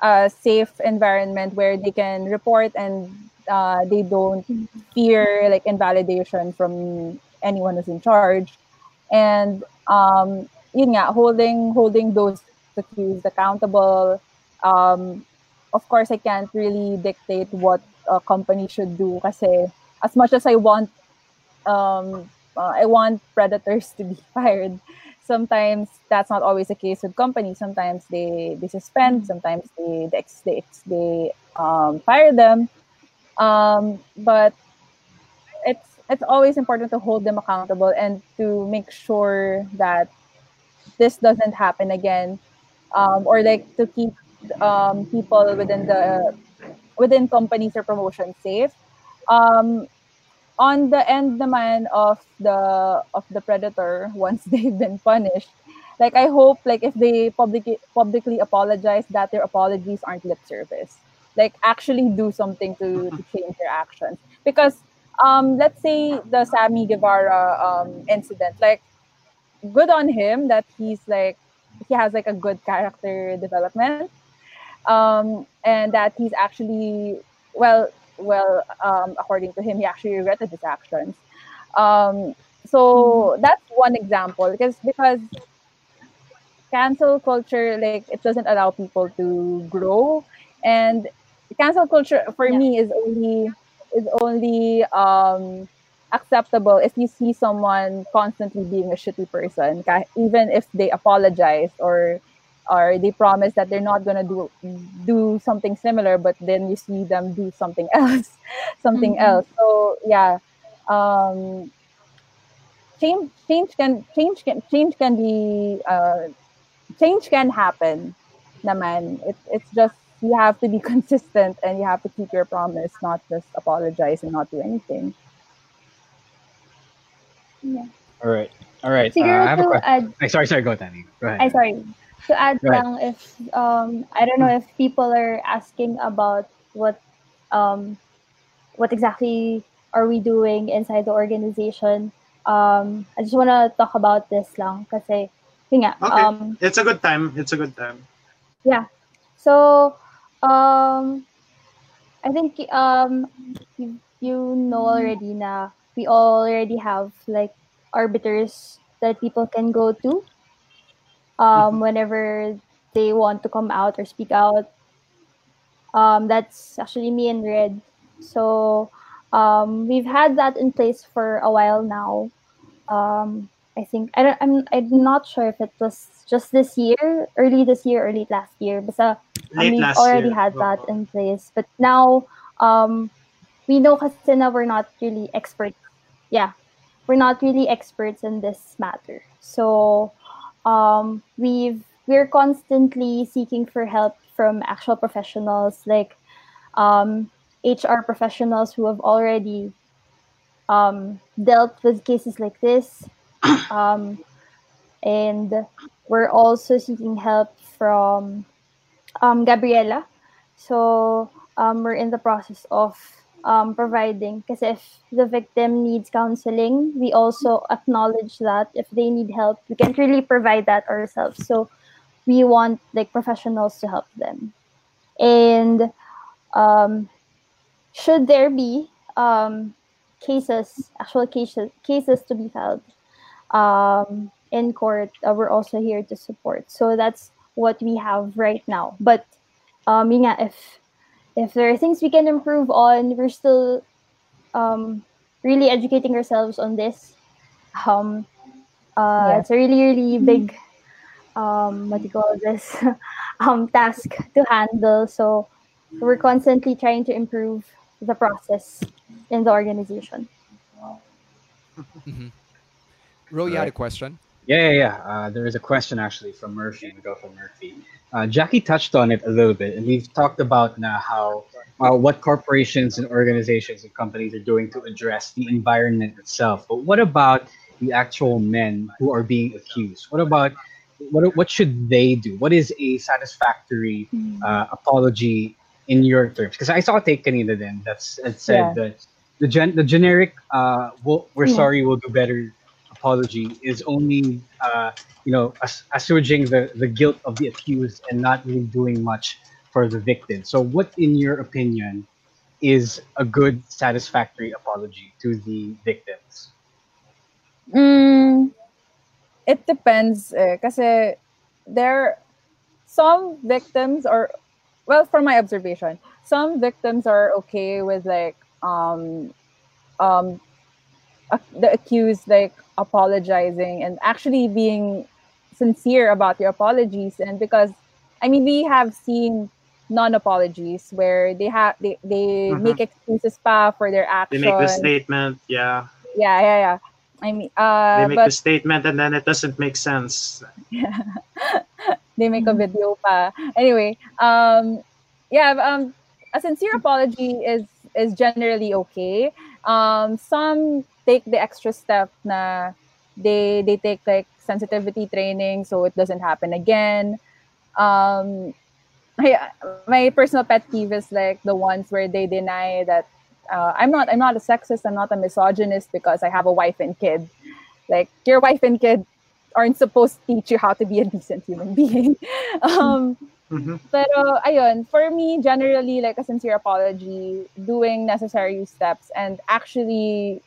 a safe environment where they can report and uh, they don't fear like invalidation from anyone who's in charge and um yun nga holding holding those accused accountable um of course i can't really dictate what a company should do kasi as much as i want um uh, i want predators to be fired sometimes that's not always the case with companies. Sometimes they they suspend, sometimes they they they, they um, fire them. Um, but it's it's always important to hold them accountable and to make sure that this doesn't happen again, um, or like to keep um, people within the within companies or promotions safe. Um, on the end naman of the of the predator once they've been punished like i hope like if they publicly publicly apologize that their apologies aren't lip service. Like actually do something to, to change their actions. Because um let's say the sammy guevara um incident like good on him that he's like he has like a good character development. Um and that he's actually well well, um, according to him, he actually regretted his actions. Um, so that's one example because because cancel culture like it doesn't allow people to grow, and cancel culture for me is only is only um, acceptable if you see someone constantly being a shitty person, even if they apologize or or they promise that they're not gonna do do something similar, but then you see them do something else, something Mhm. else. So yeah, um, change change can change can change can be uh, change can happen. Naman, it, it's just you have to be consistent and you have to keep your promise, not just apologize and not do anything. Yeah. All right. All right. Uh, I have a question. add- Ay, sorry, sorry. Go, Tani. Go ahead. I sorry. To add Go lang if um I don't know if people are asking about what um what exactly are we doing inside the organization. Um I just wanna talk about this lang kasi yun nga, Okay. um it's a good time. It's a good time. yeah. So um I think um you, you know already na we already have like arbiters that people can go to um whenever they want to come out or speak out. Um that's actually me and Red. So um we've had that in place for a while now. Um I think I don't I'm I'm not sure if it was just this year, early this year or late last year. But uh, Late we already year. had that in place. But now um we know kasi na we're not really experts. Yeah. We're not really experts in this matter. So um we've we're constantly seeking for help from actual professionals like um HR professionals who have already um, dealt with cases like this. Um, and we're also seeking help from um, Gabriela. So um, we're in the process of um, providing. Because if the victim needs counseling, we also acknowledge that if they need help, we can't really provide that ourselves. So we want like professionals to help them. And um, should there be um, cases, actual cases, cases to be filed um, in court, uh, we're also here to support. So that's what we have right now. But um, if if there are things we can improve on, we're still um, really educating ourselves on this. Um, uh, Yeah. It's a really, really big, um, what do you call this, um, task to handle. So we're constantly trying to improve the process in the organization. Mhm. Ro, you had a question? Yeah, yeah, yeah. Uh, there is a question actually from Murphy. We go from Murphy. Uh, Jackie touched on it a little bit, and we've talked about now how uh, what corporations and organizations and companies are doing to address the environment itself. But what about the actual men who are being accused? What about what what should they do? What is a satisfactory uh, apology in your terms? Because I saw a take kanina that's that said Yeah. that the gen the generic uh, we'll, we're Yeah. sorry we'll do better apology is only uh, you know ass- assuaging the, the guilt of the accused and not really doing much for the victim. So what in your opinion is a good satisfactory apology to the victims? Mm, it depends eh, kasi there some victims are well from my observation some victims are okay with like um um the accused like apologizing and actually being sincere about your apologies and because i mean we have seen non-apologies where they have they, they Mhm. make excuses pa for their actions They make the statement, yeah. yeah yeah yeah i mean uh They make but the statement and then it doesn't make sense. yeah they make a video pa. Anyway, um, yeah, um, a sincere apology is is generally okay. Um, some take the extra step na they they take like sensitivity training so it doesn't happen again. Um, my, my personal pet peeve is like the ones where they deny that uh, I'm not I'm not a sexist, I'm not a misogynist because I have a wife and kid. Like your wife and kid aren't supposed to teach you how to be a decent human being. um, pero ayun, for me, generally, like a sincere apology, doing necessary steps, and actually,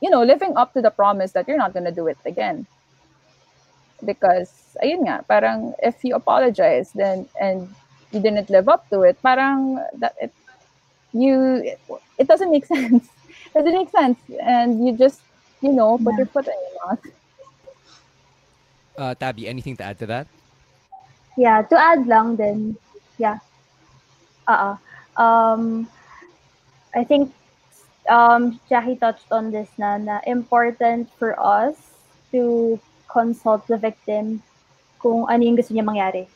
you know, living up to the promise that you're not gonna do it again. Because, ayun nga, parang if you apologize, then and you didn't live up to it, parang that it you it, it doesn't make sense. It doesn't make sense, and you just you know put your foot in your mouth. Uh, Tabbi, anything to add to that? Yeah, to add lang then, yeah. Uh-uh. um, I think um, Jackie touched on this na, na important for us to consult the victim kung ano yung gusto niya mangyari.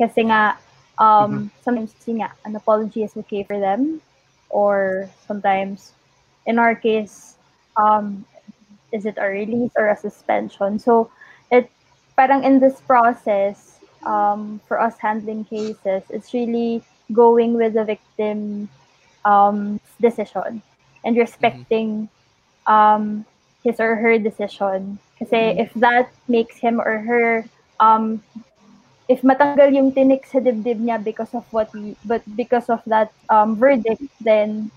Kasi nga, um, sometimes yun nga, an apology is okay for them. Or sometimes, in our case, um, is it a release or a suspension? So, it parang in this process, um, for us handling cases, it's really going with the victim um, decision and respecting um, his or her decision. Kasi if that makes him or her um, if matanggal yung tinik sa dibdib niya because of what we but because of that um, verdict then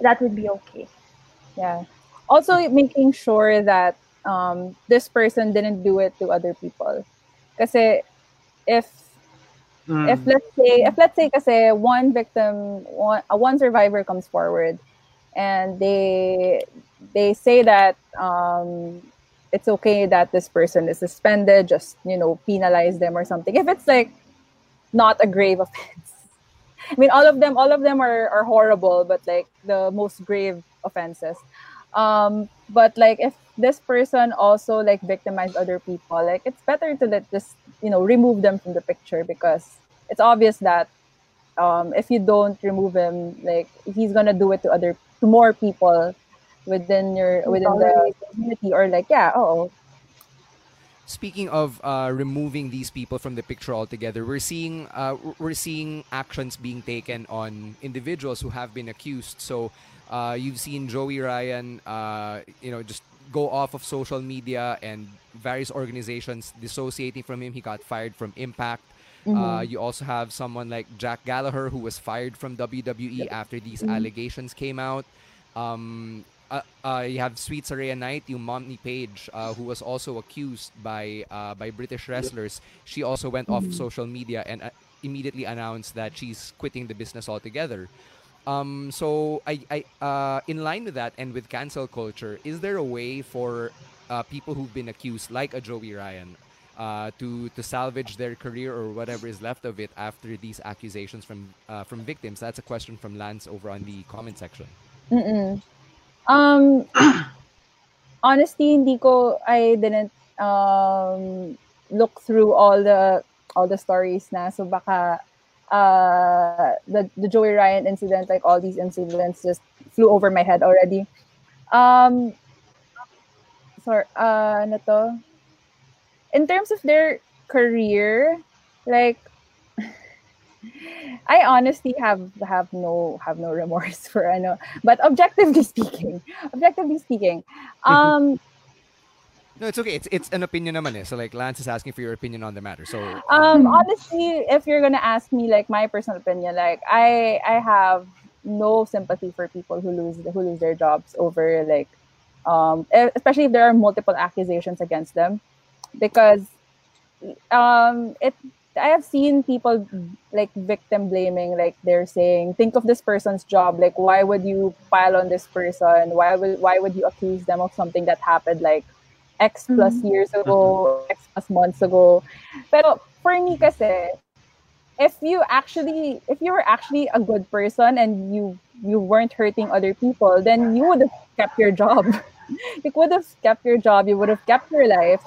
that would be okay Yeah. Also making sure that um, this person didn't do it to other people. Kasi if Mm. if let's say if let's say kasi one victim one, uh, one survivor comes forward and they they say that um, it's okay that this person is suspended just you know penalize them or something if it's like not a grave offense I mean, all of them, all of them are, are horrible, but like the most grave offenses. Um, but like if this person also like victimized other people, like it's better to let just you know remove them from the picture because it's obvious that um, if you don't remove him, like he's gonna do it to other to more people within your within the community or like yeah oh speaking of uh, removing these people from the picture altogether, we're seeing uh, we're seeing actions being taken on individuals who have been accused. So uh, you've seen Joey Ryan, uh, you know, just go off of social media and various organizations dissociating from him. He got fired from Impact. Uh, Mhm. you also have someone like Jack Gallagher who was fired from WWE after these Mhm. allegations came out. Um, uh, uh, you have Sweet Saraya Knight, yung Mommy Paige, uh, who was also accused by uh, by British wrestlers. She also went off Mhm. social media and uh, immediately announced that she's quitting the business altogether. Um, so I, I uh, in line with that and with cancel culture, is there a way for uh, people who've been accused, like a Joey Ryan, uh, to to salvage their career or whatever is left of it after these accusations from uh, from victims? That's a question from Lance over on the comment section. Mm-mm. Um, honestly, hindi ko, I didn't um, look through all the all the stories na. So baka uh, the, the Joey Ryan incident, like all these incidents just flew over my head already. Um, sorry, uh, ano to? In terms of their career, like I honestly have have no have no remorse for ano. But objectively speaking, objectively speaking, um, No, it's okay. It's it's an opinion naman eh. So like Lance is asking for your opinion on the matter. So um, honestly, if you're gonna ask me like my personal opinion, like I I have no sympathy for people who lose who lose their jobs over like um especially if there are multiple accusations against them because um it I have seen people like victim blaming, like they're saying, think of this person's job. Like, why would you pile on this person? Why would why would you accuse them of something that happened like X plus Mhm. years ago, X plus months ago? Pero for me kasi, if you actually if you were actually a good person and you you weren't hurting other people, then you would have kept your job. you would have kept your job. You would have kept your life.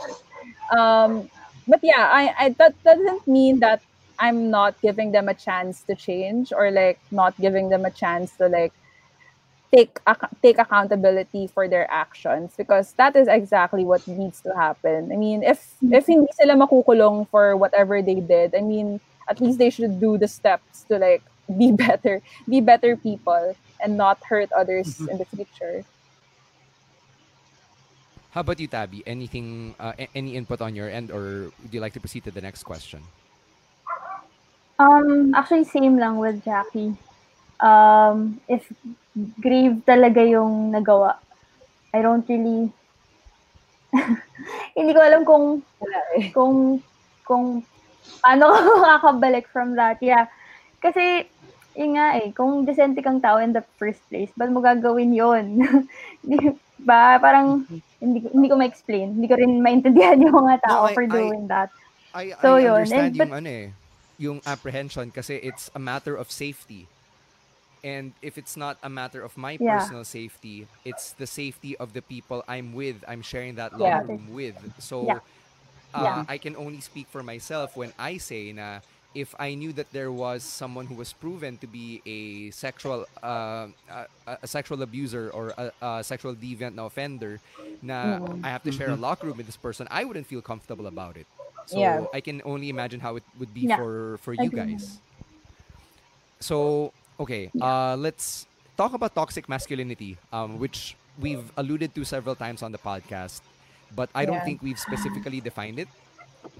Um, but yeah, I, I that doesn't mean that I'm not giving them a chance to change or like not giving them a chance to like take ac- take accountability for their actions because that is exactly what needs to happen. I mean, if if hindi sila makukulong for whatever they did, I mean, at least they should do the steps to like be better, be better people and not hurt others in the future. How about you, Tabby? Anything, uh, any input on your end, or would you like to proceed to the next question? Um, actually, same lang with Jackie. Um, if grave talaga yung nagawa, I don't really, hindi ko alam kung, kung, kung, paano ka makakabalik from that. Yeah. Kasi, yun nga eh, kung decente kang tao in the first place, ba't mo gagawin yun? Di ba? Parang, hindi, ko- hindi ko ma-explain. Hindi ko rin maintindihan yung mga tao No, I- for I- doing that. I, So, I yun. understand And- yung but- ano eh, yung apprehension kasi it's a matter of safety. And if it's not a matter of my Yeah. personal safety, it's the safety of the people I'm with, I'm sharing that Yeah. locker room with. So Yeah. uh, Yeah. I can only speak for myself when I say na if I knew that there was someone who was proven to be a sexual uh, a, a sexual abuser or a, a sexual deviant na offender na Mhm. I have to share a Mhm. locker room with this person, I wouldn't feel comfortable about it. So Yeah. I can only imagine how it would be Yeah. for for you guys. So okay, uh, let's talk about toxic masculinity, um, which we've alluded to several times on the podcast, but I don't think we've specifically defined it.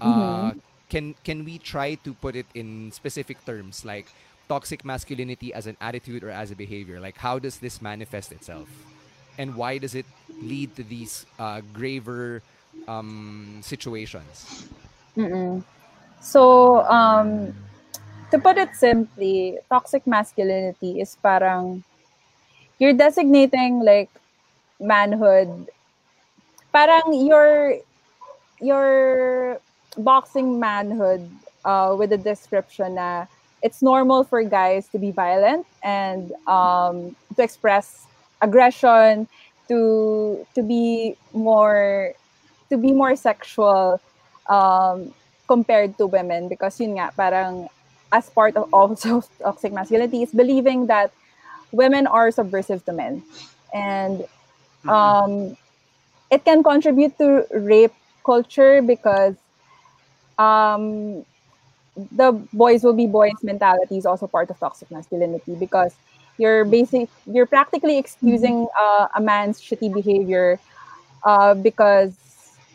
Mhm. Uh, can can we try to put it in specific terms like toxic masculinity as an attitude or as a behavior? Like how does this manifest itself, and why does it lead to these uh, graver um, situations? Mm-mm. So, um, to put it simply, toxic masculinity is parang you're designating like manhood. Parang you're you're boxing manhood uh, with a description na it's normal for guys to be violent and um, to express aggression, to to be more to be more sexual um, compared to women because yun nga parang as part of also toxic masculinity is believing that women are subversive to men. And um, it can contribute to rape culture because um the boys will be boys mentality is also part of toxic masculinity because you're basic you're practically excusing uh, a man's shitty behavior uh, because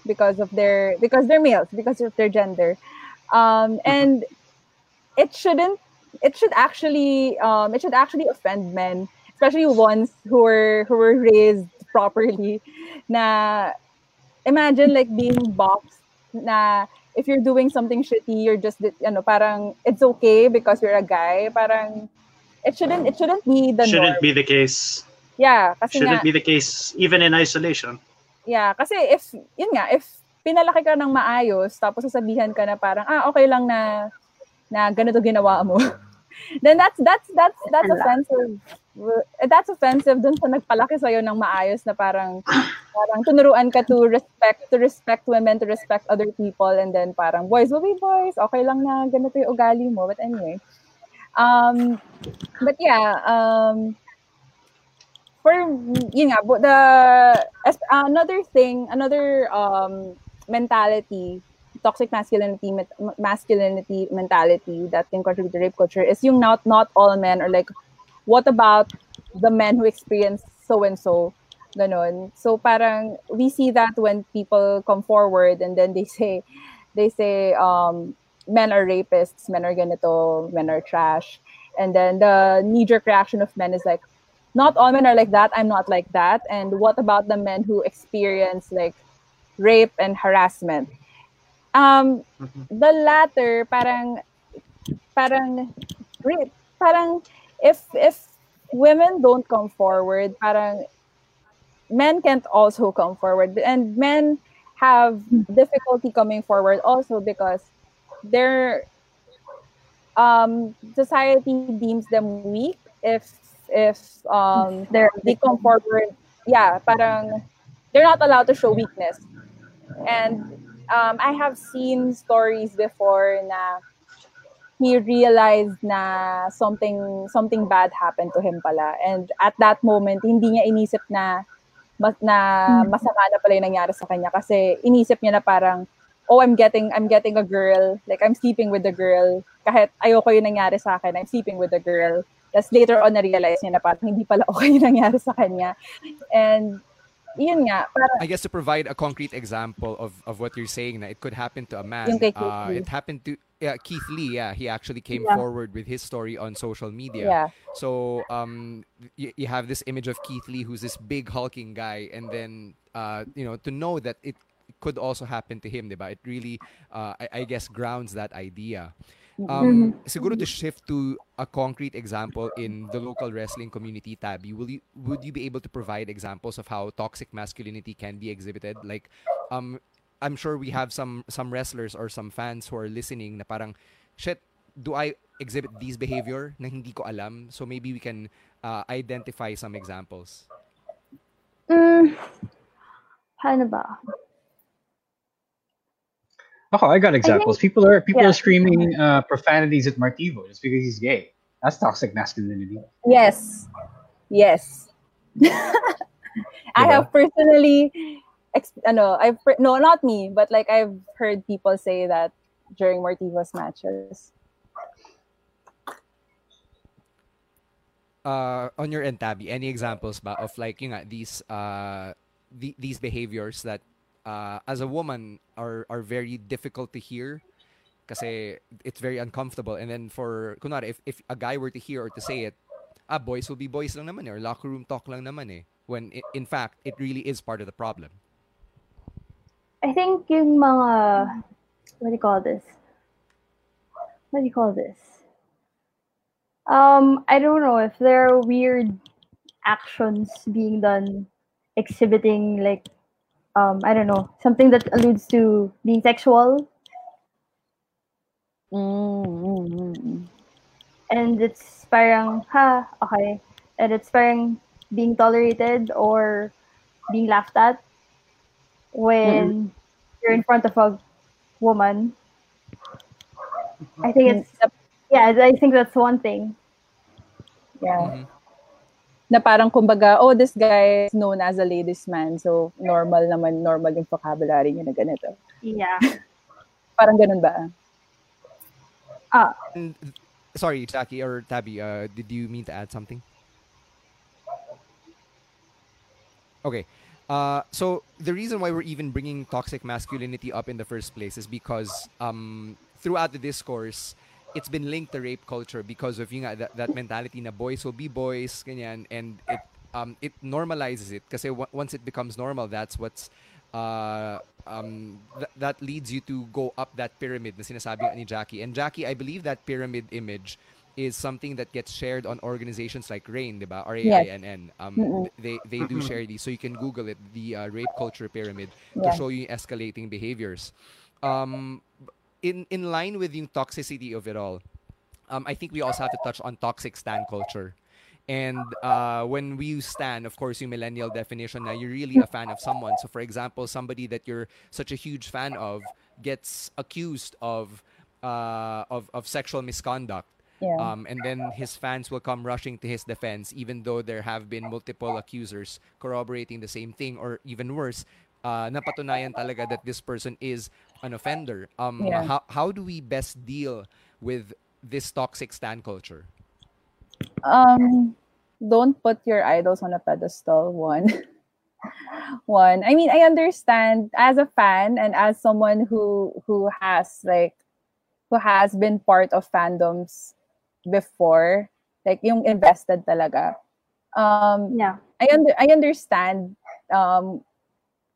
because of their because they're males because of their gender. Um, and it shouldn't it should actually um, it should actually offend men especially ones who were who were raised properly. Na imagine like being boxed na if you're doing something shitty you're just you know parang it's okay because you're a guy parang it shouldn't it shouldn't be the Shouldn't norm. be the case. yeah kasi Shouldn't nga, be the case even in isolation. Yeah, kasi if, yun nga, if pinalaki ka ng maayos, tapos sasabihan ka na parang, ah, okay lang na, na ganito ginawa mo. then that's, that's, that's, that's offensive. That's offensive dun sa nagpalaki sa'yo ng maayos na parang, parang tunuruan ka to respect, to respect women, to respect other people, and then parang, boys will be boys, okay lang na ganito yung ugali mo. But anyway. Um, but yeah, um, for yun nga bu- the another thing another um mentality toxic masculinity masculinity mentality that can contribute to rape culture is yung not not all men or like what about the men who experience so and so ganon so parang we see that when people come forward and then they say they say um men are rapists men are ganito men are trash and then the knee jerk reaction of men is like not all men are like that. I'm not like that. And what about the men who experience like rape and harassment? Um, the latter, parang, parang, rape, parang, if if women don't come forward, parang, men can't also come forward, and men have difficulty coming forward also because they're um society deems them weak if if um they're they come forward. Yeah parang they're not allowed to show weakness. And um i have seen stories before na he realized na something something bad happened to him pala. And at that moment hindi niya inisip na mas, na masama na pala yung nangyari sa kanya. Kasi inisip niya na parang oh I'm getting I'm getting a girl. Like I'm sleeping with the girl. Kahit ayoko yung nangyari sa akin I'm sleeping with the girl. Tapos later on, na-realize niya na parang hindi pala okay yung nangyari sa kanya. And, yun nga, parang, I guess to provide a concrete example of, of what you're saying, na it could happen to a man. Yung kay Keith Uh, it happened to yeah, Keith Lee. Yeah, he actually came Yeah. forward with his story on social media. Yeah. So um, y- you have this image of Keith Lee, who's this big hulking guy, and then uh, you know to know that it could also happen to him, diba? It really, uh, I, I guess, grounds that idea. Um, siguro to shift to a concrete example in the local wrestling community, Tabbi, will you would you be able to provide examples of how toxic masculinity can be exhibited? Like, um, I'm sure we have some some wrestlers or some fans who are listening na parang, shit, do I exhibit these behavior na hindi ko alam? So maybe we can uh, identify some examples. Mm, paano ba? Oh, I got examples. people are people yeah. are screaming uh, profanities at Martivo just because he's gay. That's toxic masculinity. yes. Yes. I have personally, ex- ano, I've, no, not me, but like I've heard people say that during Mortivos matches. uh, on your end, Tabbi, any examples ba of like yung nga, these uh, the, these behaviors that uh, as a woman are are very difficult to hear kasi it's very uncomfortable and then for kunwari if, if a guy were to hear or to say it ah boys will be boys lang naman eh, or locker room talk lang naman eh when in fact it really is part of the problem I think yung mga, what do you call this? What do you call this? Um, I don't know if there are weird actions being done, exhibiting like, um, I don't know, something that alludes to being sexual. Mm-hmm. And it's parang, ha, okay. And it's parang being tolerated or being laughed at when you're in front of a woman. I think it's yeah, I think that's one thing. Yeah. na parang kumbaga, oh, this guy is known as a ladies man, so normal naman, normal yung vocabulary niya na ganito. Yeah. parang ganun ba? Ah. And, sorry, Jackie or Tabbi, uh, did you mean to add something? Okay. Uh, so the reason why we're even bringing toxic masculinity up in the first place is because um, throughout the discourse, it's been linked to rape culture because of yung, that, that mentality na boys will be boys, ganyan, and it um, it normalizes it. Because w- once it becomes normal, that's what's uh, um, th- that leads you to go up that pyramid na sinasabi ni Jackie. And Jackie, I believe that pyramid image is something that gets shared on organizations like RAINN, diba? R-A-I-N-N. Um, Mm-mm. they, they do share these. So you can Google it, the uh, rape culture pyramid, Yeah. to show you escalating behaviors. Um, in, in line with the toxicity of it all, um, I think we also have to touch on toxic stan culture. And uh, when we use stan, of course, yung millennial definition now you're really a fan of someone. So, for example, somebody that you're such a huge fan of gets accused of uh, of, of sexual misconduct. Yeah. Um, and then his fans will come rushing to his defense, even though there have been multiple accusers corroborating the same thing, or even worse, uh, napatunayan talaga that this person is an offender. Um, Yeah. how, how do we best deal with this toxic stan culture? um don't put your idols on a pedestal one one i mean i understand as a fan and as someone who who has like who has been part of fandoms before like yung invested talaga um yeah i under i understand um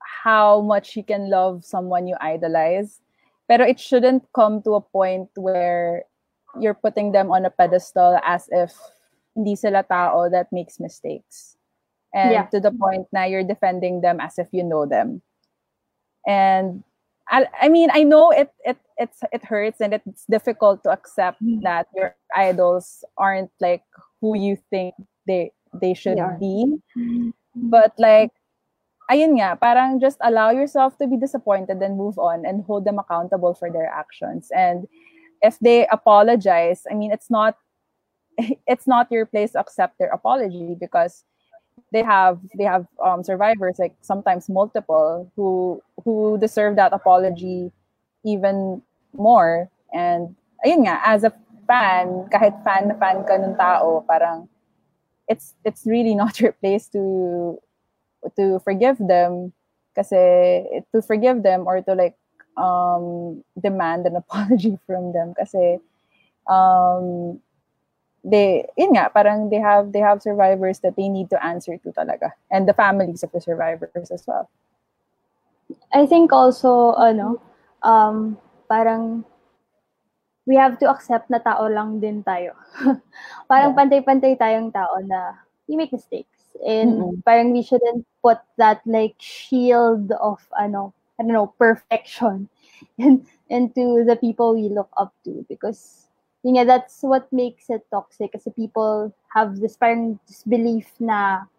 how much you can love someone you idolize pero it shouldn't come to a point where you're putting them on a pedestal as if hindi sila tao that makes mistakes. And Yeah. to the point na you're defending them as if you know them. And I, I mean, I know it it it's it hurts and it's difficult to accept that your idols aren't like who you think they they should are. be. But like ayun nga, parang just allow yourself to be disappointed and move on and hold them accountable for their actions. And if they apologize, I mean, it's not it's not your place to accept their apology because they have they have um, survivors like sometimes multiple who who deserve that apology even more. And ayun nga as a fan kahit fan na fan ka ng tao parang it's it's really not your place to to forgive them. Kasi to forgive them or to like um demand an apology from them. Kasi um they yun nga parang they have they have survivors that they need to answer to talaga. And the families of the survivors as well. I think also, ano, um, parang we have to accept na tao lang din tayo. parang pantay-pantay tayong tao na we make mistakes. And Mm-mm. parang we shouldn't put that like shield of, ano, I don't know, perfection in, into the people we look up to. Because, yun nga, that's what makes it toxic. Kasi people have this parang this belief na,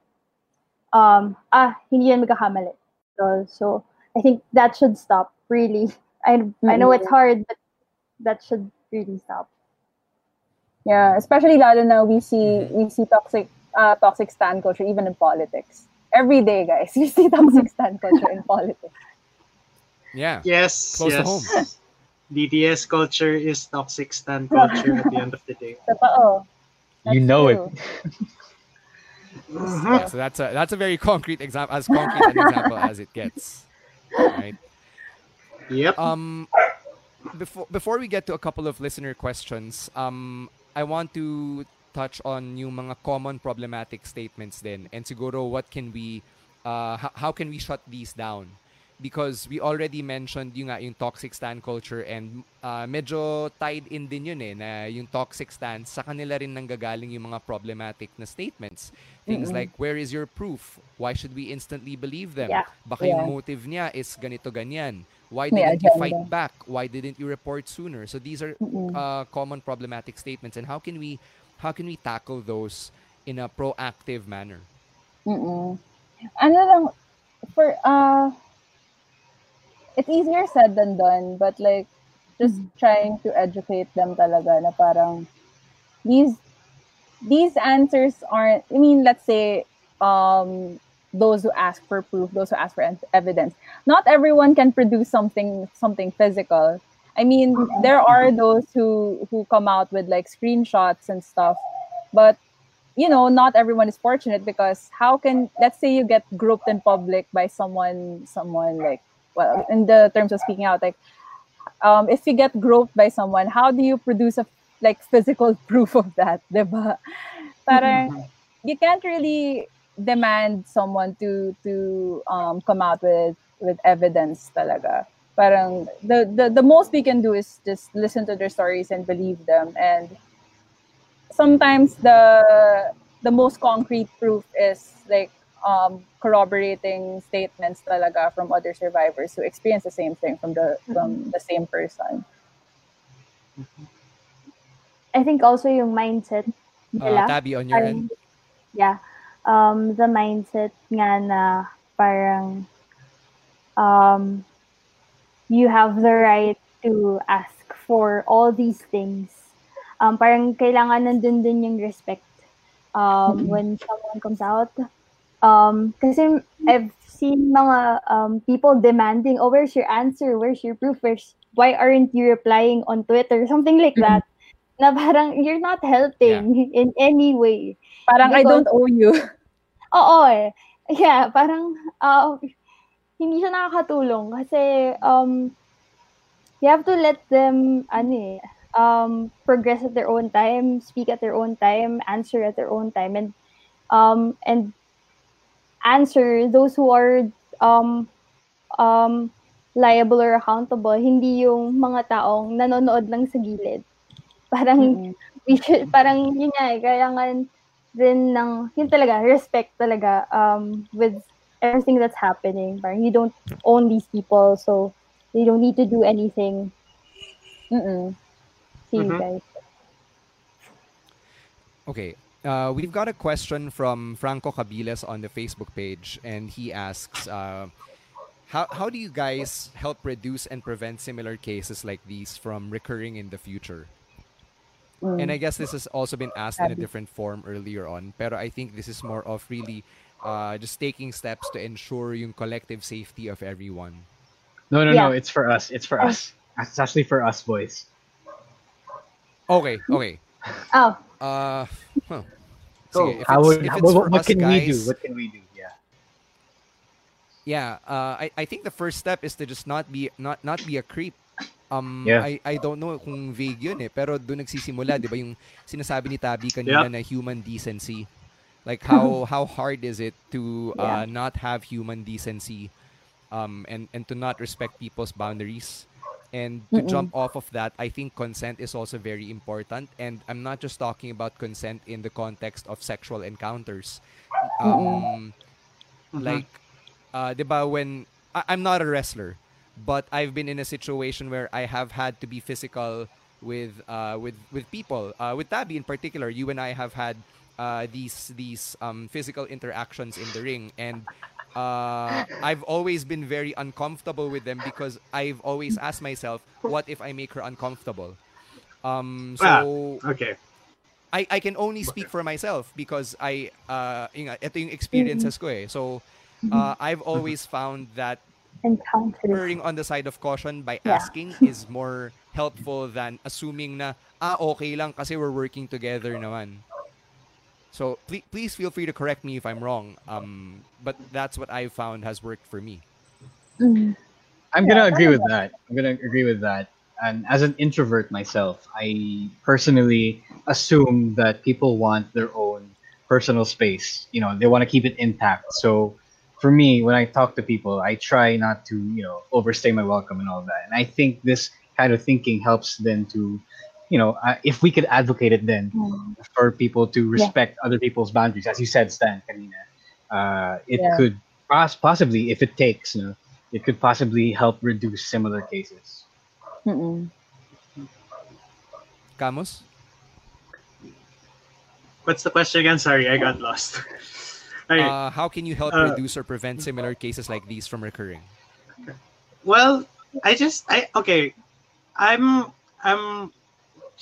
um, ah, hindi yan magkakamali. So, so I think that should stop, really. I, I know it's hard, but that should really stop. yeah especially lalo na we see we see toxic uh, toxic stan culture even in politics every day guys we see toxic stan culture in politics Yeah. Yes, Close to yes. home. DDS culture is toxic stan culture at the end of the day. Totoo. you know it. Yeah, so that's a that's a very concrete example, as concrete an example as it gets. Right. Yep. Um, before before we get to a couple of listener questions, um, I want to touch on yung mga common problematic statements then, and siguro what can we, uh, h- how can we shut these down? Because we already mentioned yung nga yung toxic stand culture and uh, medyo tied in din yun eh na yung toxic stand sa kanila rin nanggagaling yung mga problematic na statements. Things Mm-mm. like where is your proof? Why should we instantly believe them? Yeah. Baka Yeah. yung motive niya is ganito ganyan. Why didn't you fight back? Why didn't you report sooner? So these are uh, common problematic statements, and how can we how can we tackle those in a proactive manner? Mm-mm. Ano lang, for, uh, it's easier said than done, but like, just trying to educate them talaga na parang, these, these answers aren't i mean let's say um those who ask for proof those who ask for evidence. Not everyone can produce something something physical. I mean there are those who who come out with like screenshots and stuff but you know not everyone is fortunate because how can let's say you get grouped in public by someone someone like well in the terms of speaking out like um, if you get groped by someone how do you produce a like physical proof of that diba? Parang you can't really demand someone to to um, come out with with evidence talaga parang the, the the most we can do is just listen to their stories and believe them and sometimes the the most concrete proof is like um, corroborating statements talaga from other survivors who experience the same thing from the from the same person. I think also yung mindset nila. Uh, Tabbi, on your parang- end? Yeah. Um, the mindset nga na parang um, you have the right to ask for all these things. Um, parang kailangan nandun din yung respect um, when someone comes out. Um, kasi I've seen mga um, people demanding, oh, where's your answer? Where's your proof? Where's, why aren't you replying on Twitter? Something like that. Na parang you're not helping in any way. Parang I don't owe you. Oo eh. Yeah, parang uh, hindi siya nakakatulong kasi um, you have to let them ano eh, um, progress at their own time, speak at their own time, answer at their own time, and um, and answer those who are um, um, liable or accountable, hindi yung mga taong nanonood lang sa gilid. Parang, we should, parang yun nga eh, kailangan din ng, yun talaga, respect talaga um, with everything that's happening. Parang you don't own these people, so they don't need to do anything. Mm-mm. See you Mhm. guys. Okay. Uh, we've got a question from Franco Cabiles on the Facebook page, and he asks, uh, how, how do you guys help reduce and prevent similar cases like these from recurring in the future? Mm. And I guess this has also been asked in a different form earlier on, pero I think this is more of really uh, just taking steps to ensure yung collective safety of everyone. No, no, Yeah. no. It's for us. It's for us. It's actually for us, boys. Okay, okay. Oh. Uh, huh. So, Sige, if how would, if how- it's what, what us can we do? What can we do? Yeah. Yeah, uh, I, I think the first step is to just not be not not be a creep. Um, Yeah. I, I don't know kung vague yun eh, pero doon nagsisimula, di ba, yung sinasabi ni Tabi kanina Yep. na human decency. Like how how hard is it to uh, not have human decency um, and, and to not respect people's boundaries? And to Mm-mm. jump off of that, I think consent is also very important. And I'm not just talking about consent in the context of sexual encounters. Um, like uh, 'di ba when I, I'm not a wrestler, but I've been in a situation where I have had to be physical with uh, with with people. Uh, with Tabbi in particular, you and I have had uh, these these um, physical interactions in the ring, and uh, I've always been very uncomfortable with them because I've always asked myself, what if I make her uncomfortable? Um, so Ah, okay. I, I can only speak for myself because I uh yun nga, ito yung experiences ko eh. So uh, I've always found that Encounters. erring on the side of caution by Yeah. asking is more helpful than assuming na ah okay lang kasi we're working together naman. So please, please feel free to correct me if I'm wrong. Um, but that's what I found has worked for me. I'm gonna agree with that. I'm gonna agree with that. And as an introvert myself, I personally assume that people want their own personal space. You know, they want to keep it intact. So for me, when I talk to people, I try not to, you know, overstay my welcome and all that. And I think this kind of thinking helps then to, you know, uh, if we could advocate it then for people to respect other people's boundaries, as you said, Stan, kanina, uh, it Yeah. could pos- possibly, if it takes, you know, it could possibly help reduce similar cases. Mm-mm. Camus? What's the question again? Sorry, I got lost. Uh, how can you help Uh, reduce or prevent similar cases like these from recurring? Well, I just I okay. I'm I'm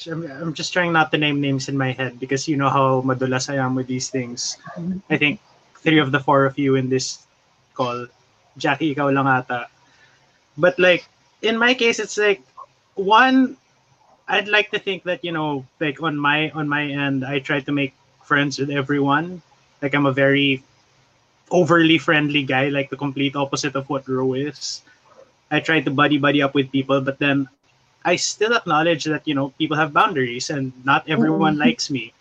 I'm, I'm just trying not to name names in my head because you know how madulas I am with these things. I think three of the four of you in this call, Jackie, ikaw lang ata. But like in my case, it's like one. I'd like to think that you know, like on my on my end, I try to make friends with everyone. Like I'm a very overly friendly guy, like the complete opposite of what Ro is. I try to buddy buddy up with people, but then I still acknowledge that you know people have boundaries and not everyone Mm-hmm. likes me.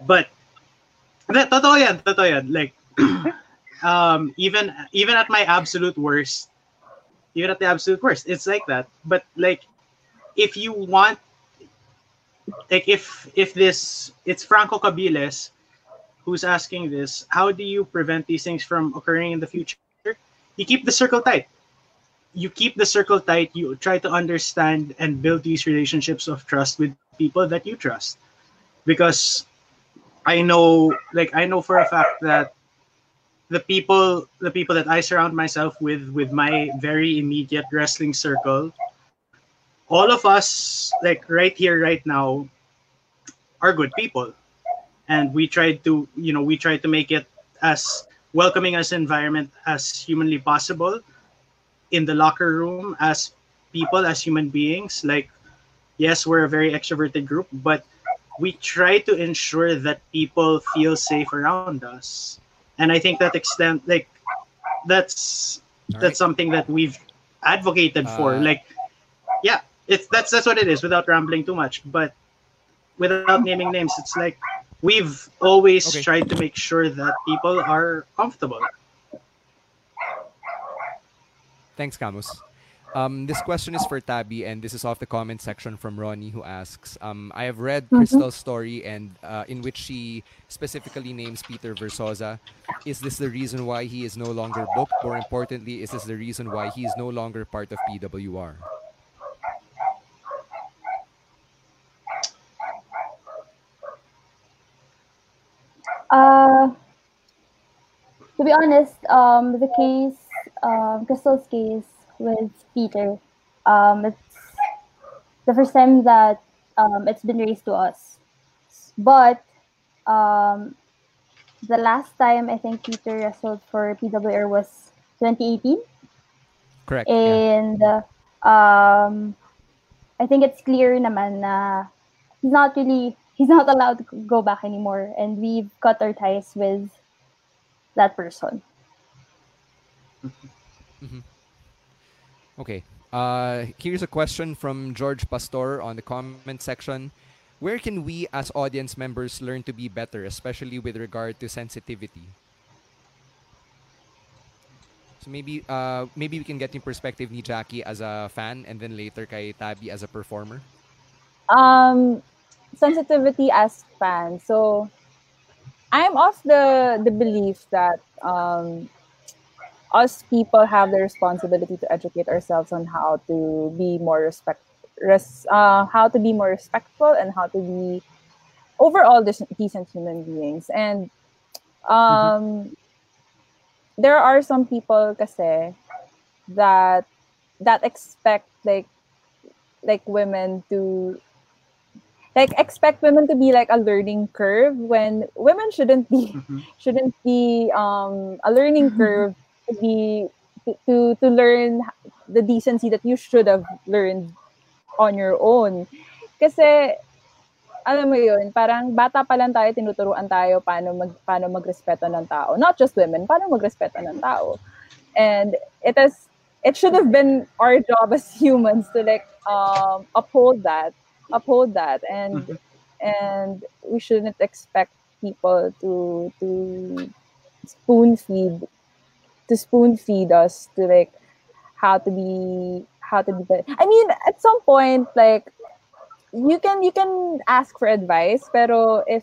But that totoo yan, totoo yan. Like um even even at my absolute worst, even at the absolute worst, it's like that. But like if you want like if if this it's Franco Cabiles who's asking this, how do you prevent these things from occurring in the future? You keep the circle tight. You keep the circle tight. You try to understand and build these relationships of trust with people that you trust. Because I know, like, I know for a fact that the people, the people that I surround myself with, with my very immediate wrestling circle, all of us, like, right here, right now, are good people and we tried to you know we tried to make it as welcoming as environment as humanly possible in the locker room as people as human beings. Like yes we're a very extroverted group but we try to ensure that people feel safe around us. And i think that extent like that's that's something that we've advocated for. Uh, like yeah it's that's that's what it is without rambling too much. But without naming names it's like we've always Okay. tried to make sure that people are comfortable Thanks, Camus. Um, this question is for Tabbi, and this is off the comment section from Ronnie, who asks um, I have read Mhm. Crystal's story, and uh, in which she specifically names Peter Versosa. Is this the reason why he is no longer booked? More importantly, is this the reason why he is no longer part of PWR? Uh, to be honest, um, the case, um, Crystal's case with Peter, um, it's the first time that um, it's been raised to us. But um, the last time I think Peter wrestled for PWR was 2018. Correct. And uh, um, I think it's clear naman na he's not really he's not allowed to go back anymore, and we've cut our ties with that person. Mhm. Okay. Uh, here's a question from George Pastor on the comment section. Where can we as audience members learn to be better, especially with regard to sensitivity? So maybe uh, maybe we can get in perspective ni Jackie as a fan and then later kay Tabbi as a performer. um sensitivity as fans. so i'm of the the belief that um us people have the responsibility to educate ourselves on how to be more respect res, uh, how to be more respectful and how to be overall decent human beings and um there are some people kasi that that expect like like women to like expect women to be like a learning curve when women shouldn't be shouldn't be um a learning curve to be to, to to learn the decency that you should have learned on your own kasi alam mo yun, parang bata pa lang tayo, tinuturuan tayo paano, mag, paano magrespeto ng tao. Not just women, paano magrespeto ng tao. And it is, it should have been our job as humans to like um, uphold that, uphold that, and and we shouldn't expect people to to spoon feed, to spoon feed us to like how to be how to be. better. I mean, at some point, like you can you can ask for advice pero if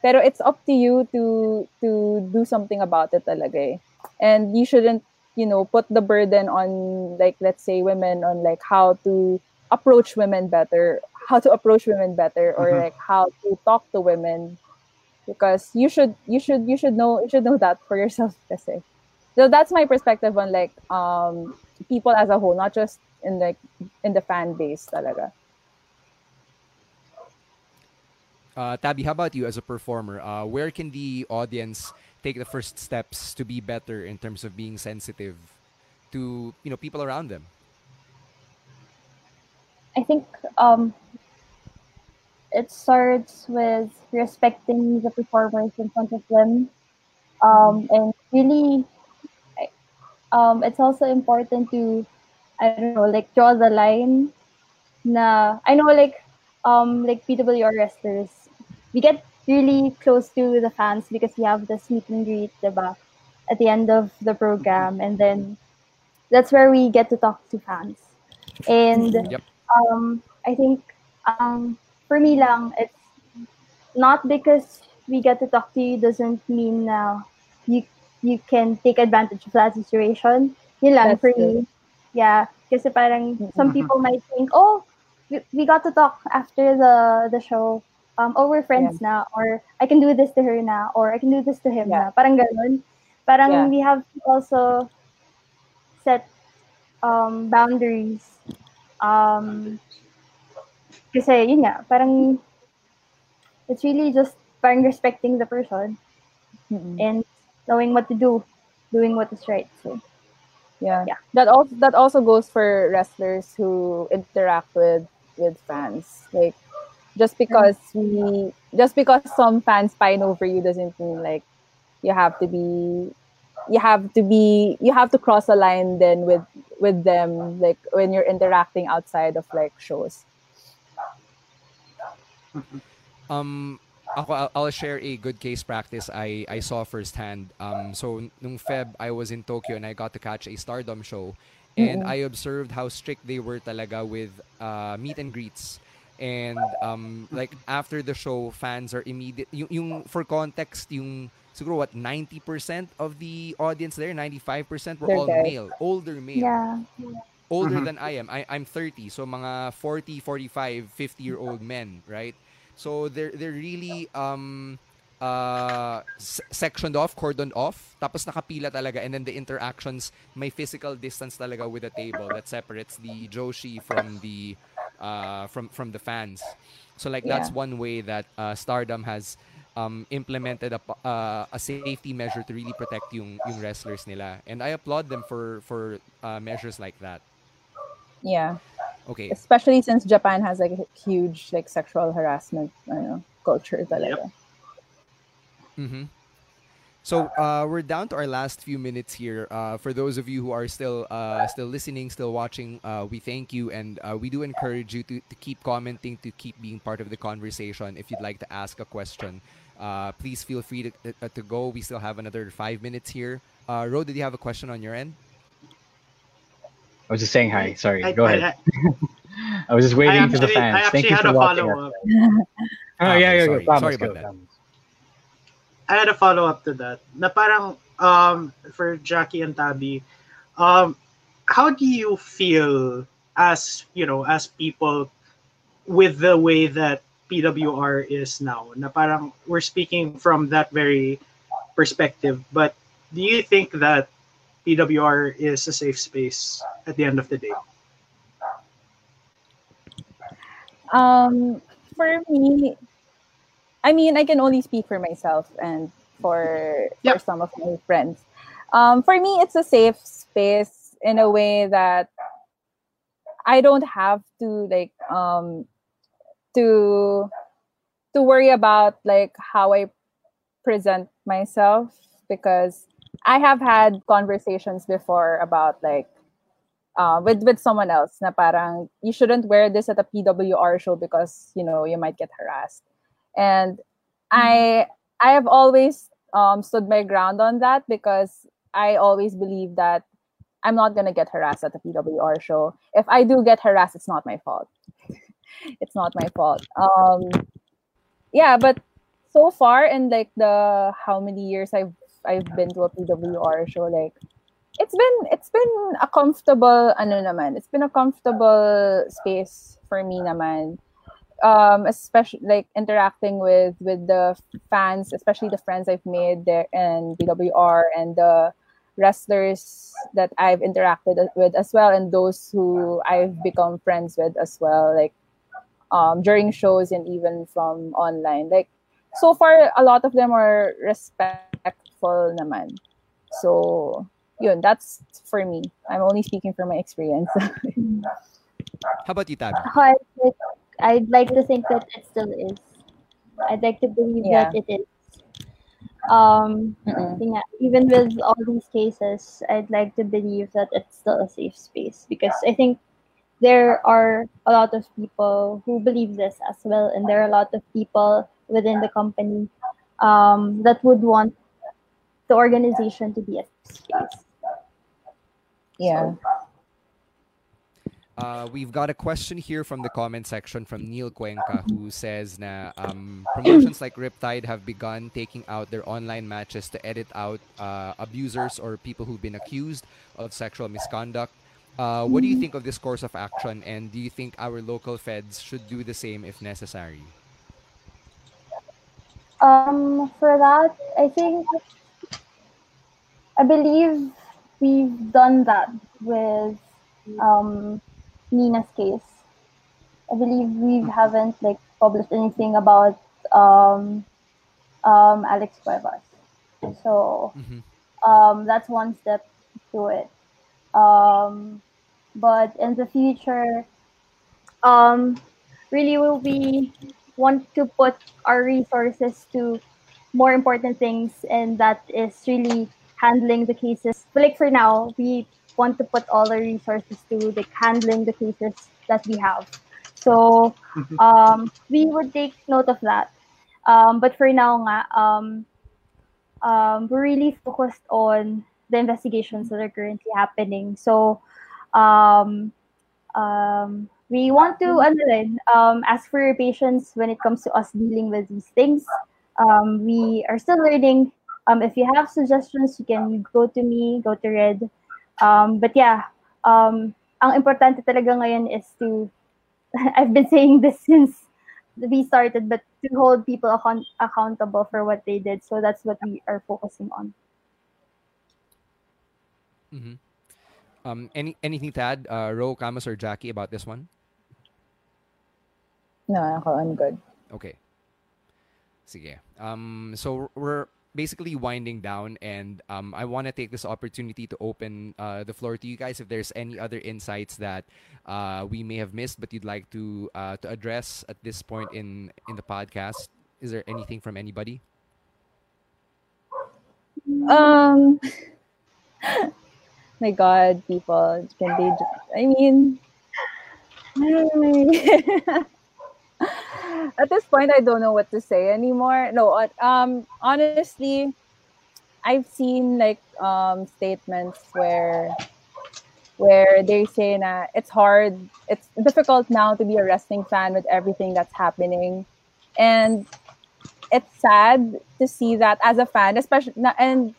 pero it's up to you to to do something about it talaga eh. and you shouldn't you know put the burden on like let's say women on like how to approach women better how to approach women better or Mhm. like how to talk to women because you should you should you should know you should know that for yourself kasi so that's my perspective on like um people as a whole not just in like in the fan base talaga Uh, Tabbi, how about you as a performer? Uh, where can the audience take the first steps to be better in terms of being sensitive to you know people around them? I think um, it starts with respecting the performers in front of them, um, and really, um, it's also important to I don't know, like draw the line. Na I know, like um, like PWR wrestlers, we get really close to the fans because we have the meet and greet, diba? At the end of the program, and then that's where we get to talk to fans. And Yep. um, I think um, for me lang, it's not because we get to talk to you doesn't mean na you you can take advantage of that situation. Yun lang That's for true. me. Yeah, kasi parang some people might think, oh, we, we got to talk after the the show. Um, oh, we're friends now, or I can do this to her now, or I can do this to him now. Parang ganun. Parang Yeah. we have to also set um, boundaries. Um, kasi yun nga, parang it's really just parang respecting the person and knowing what to do, doing what is right. So Yeah. Yeah. That also that also goes for wrestlers who interact with with fans. Like just because we just because some fans pine over you doesn't mean like you have to be you have to be you have to cross a line then with with them like when you're interacting outside of like shows. Um, ako, I'll, I'll share a good case practice I, I saw firsthand. Um, so, nung Feb, I was in Tokyo and I got to catch a Stardom show. And Mm-mm. I observed how strict they were talaga with uh, meet and greets. And um, like after the show, fans are immediate. Yung, yung for context, yung siguro what 90% of the audience there, 95% were They're all guys. male, older male yeah. Older Mhm. than I am. I, I'm 30, so mga 40, 45, 50 year old men, right? So they're they're really um uh s- sectioned off, cordoned off, tapos nakapila talaga and then the interactions may physical distance talaga with the table that separates the Joshi from the uh from from the fans. So like that's Yeah. one way that uh, Stardom has um, implemented a, uh, a safety measure to really protect yung yung wrestlers nila. And I applaud them for for uh, measures like that. Yeah. Okay. Especially since Japan has like a huge like sexual harassment ano, culture talaga. Mm-hmm. So uh, we're down to our last few minutes here. Uh, for those of you who are still uh, still listening, still watching, uh, we thank you and uh, we do encourage you to, to keep commenting, to keep being part of the conversation. If you'd like to ask a question, uh, please feel free to, uh, to go. We still have another five minutes here. Uh, Ro, did you have a question on your end? I was just saying hi. Sorry. I- Go I- ahead. I was just waiting I for the fans. I Thank you had for a watching. follow-up. Oh Okay, yeah, yeah, sorry. yeah. Promise, Sorry go, about that. I had a follow up to that. Na parang um for Jackie and Tabbi, um how do you feel as you know as people with the way that PWR is now? Na parang we're speaking from that very perspective, but do you think that PWR is a safe space at the end of the day? Um, for me, I mean, I can only speak for myself and for for some of my friends. Um, for me, it's a safe space in a way that I don't have to like um to to worry about like how I present myself because I have had conversations before about like uh, with with someone else na parang you shouldn't wear this at a PWR show because you know you might get harassed and I I have always um, stood my ground on that because I always believe that I'm not gonna get harassed at the PWR show. If I do get harassed, it's not my fault. it's not my fault. Um, yeah, but so far in like the how many years I've I've been to a PWR show, like it's been it's been a comfortable ano naman. It's been a comfortable space for me naman. Um, especially like interacting with with the fans, especially the friends I've made there in PWR and the wrestlers that I've interacted with as well, and those who I've become friends with as well. Like um, during shows and even from online. Like so far, a lot of them are respectful naman. So yun, that's for me. I'm only speaking from my experience. How about you, Tabbi? Ako, I'd like, I'd like to think that it still is. I'd like to believe Yeah. that it is. Um, yun nga, even with all these cases, I'd like to believe that it's still a safe space because I think there are a lot of people who believe this as well, and there are a lot of people within the company um, that would want the organization to be a space. Yeah. Uh, we've got a question here from the comment section from Neil Cuenca who says na um, promotions like Riptide have begun taking out their online matches to edit out uh, abusers or people who've been accused of sexual misconduct. Uh, what do you think of this course of action and do you think our local feds should do the same if necessary? Um, for that, I think I believe we've done that with um, Nina's case. I believe we haven't like published anything about um, um, Alex Cuevas. So um, that's one step to it. Um, but in the future, um, really will we want to put our resources to more important things, and that is really handling the cases. But like for now, we want to put all our resources to like handling the cases that we have. So um, we would take note of that. Um, but for now, nga, um, um, we're really focused on the investigations that are currently happening. So um, um, we want to ano rin, um, ask for your patience when it comes to us dealing with these things. Um, we are still learning. Um, if you have suggestions, you can go to me, go to Red. Um, but yeah, um, ang importante talaga ngayon is to, I've been saying this since we started, but to hold people account- accountable for what they did. So that's what we are focusing on. hmm Um, any anything to add, uh, Ro, Camus, or Jackie about this one? No, I'm good. Okay. Sige. Um, so we're basically winding down, and um, I want to take this opportunity to open uh, the floor to you guys. If there's any other insights that uh, we may have missed, but you'd like to uh, to address at this point in in the podcast, is there anything from anybody? Um, my God, people, can they? I mean, at this point, I don't know what to say anymore. No, um, honestly, I've seen like um statements where where they say that it's hard, it's difficult now to be a wrestling fan with everything that's happening, and it's sad to see that as a fan, especially and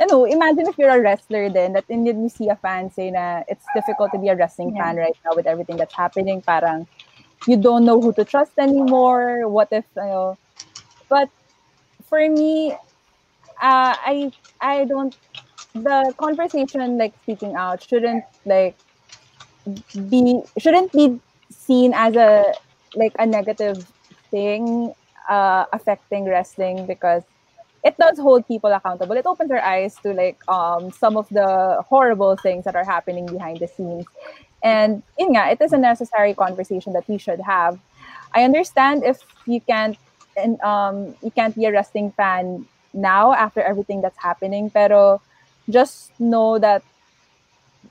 you know, imagine if you're a wrestler then that and you see a fan say na it's difficult to be a wrestling Yeah. fan right now with everything that's happening. Parang you don't know who to trust anymore. What if you know? But for me, uh, I I don't the conversation like speaking out shouldn't like be shouldn't be seen as a like a negative thing uh, affecting wrestling because it does hold people accountable. It opens their eyes to like um some of the horrible things that are happening behind the scenes. And yun nga, it is a necessary conversation that we should have. I understand if you can't and um you can't be a wrestling fan now after everything that's happening, pero just know that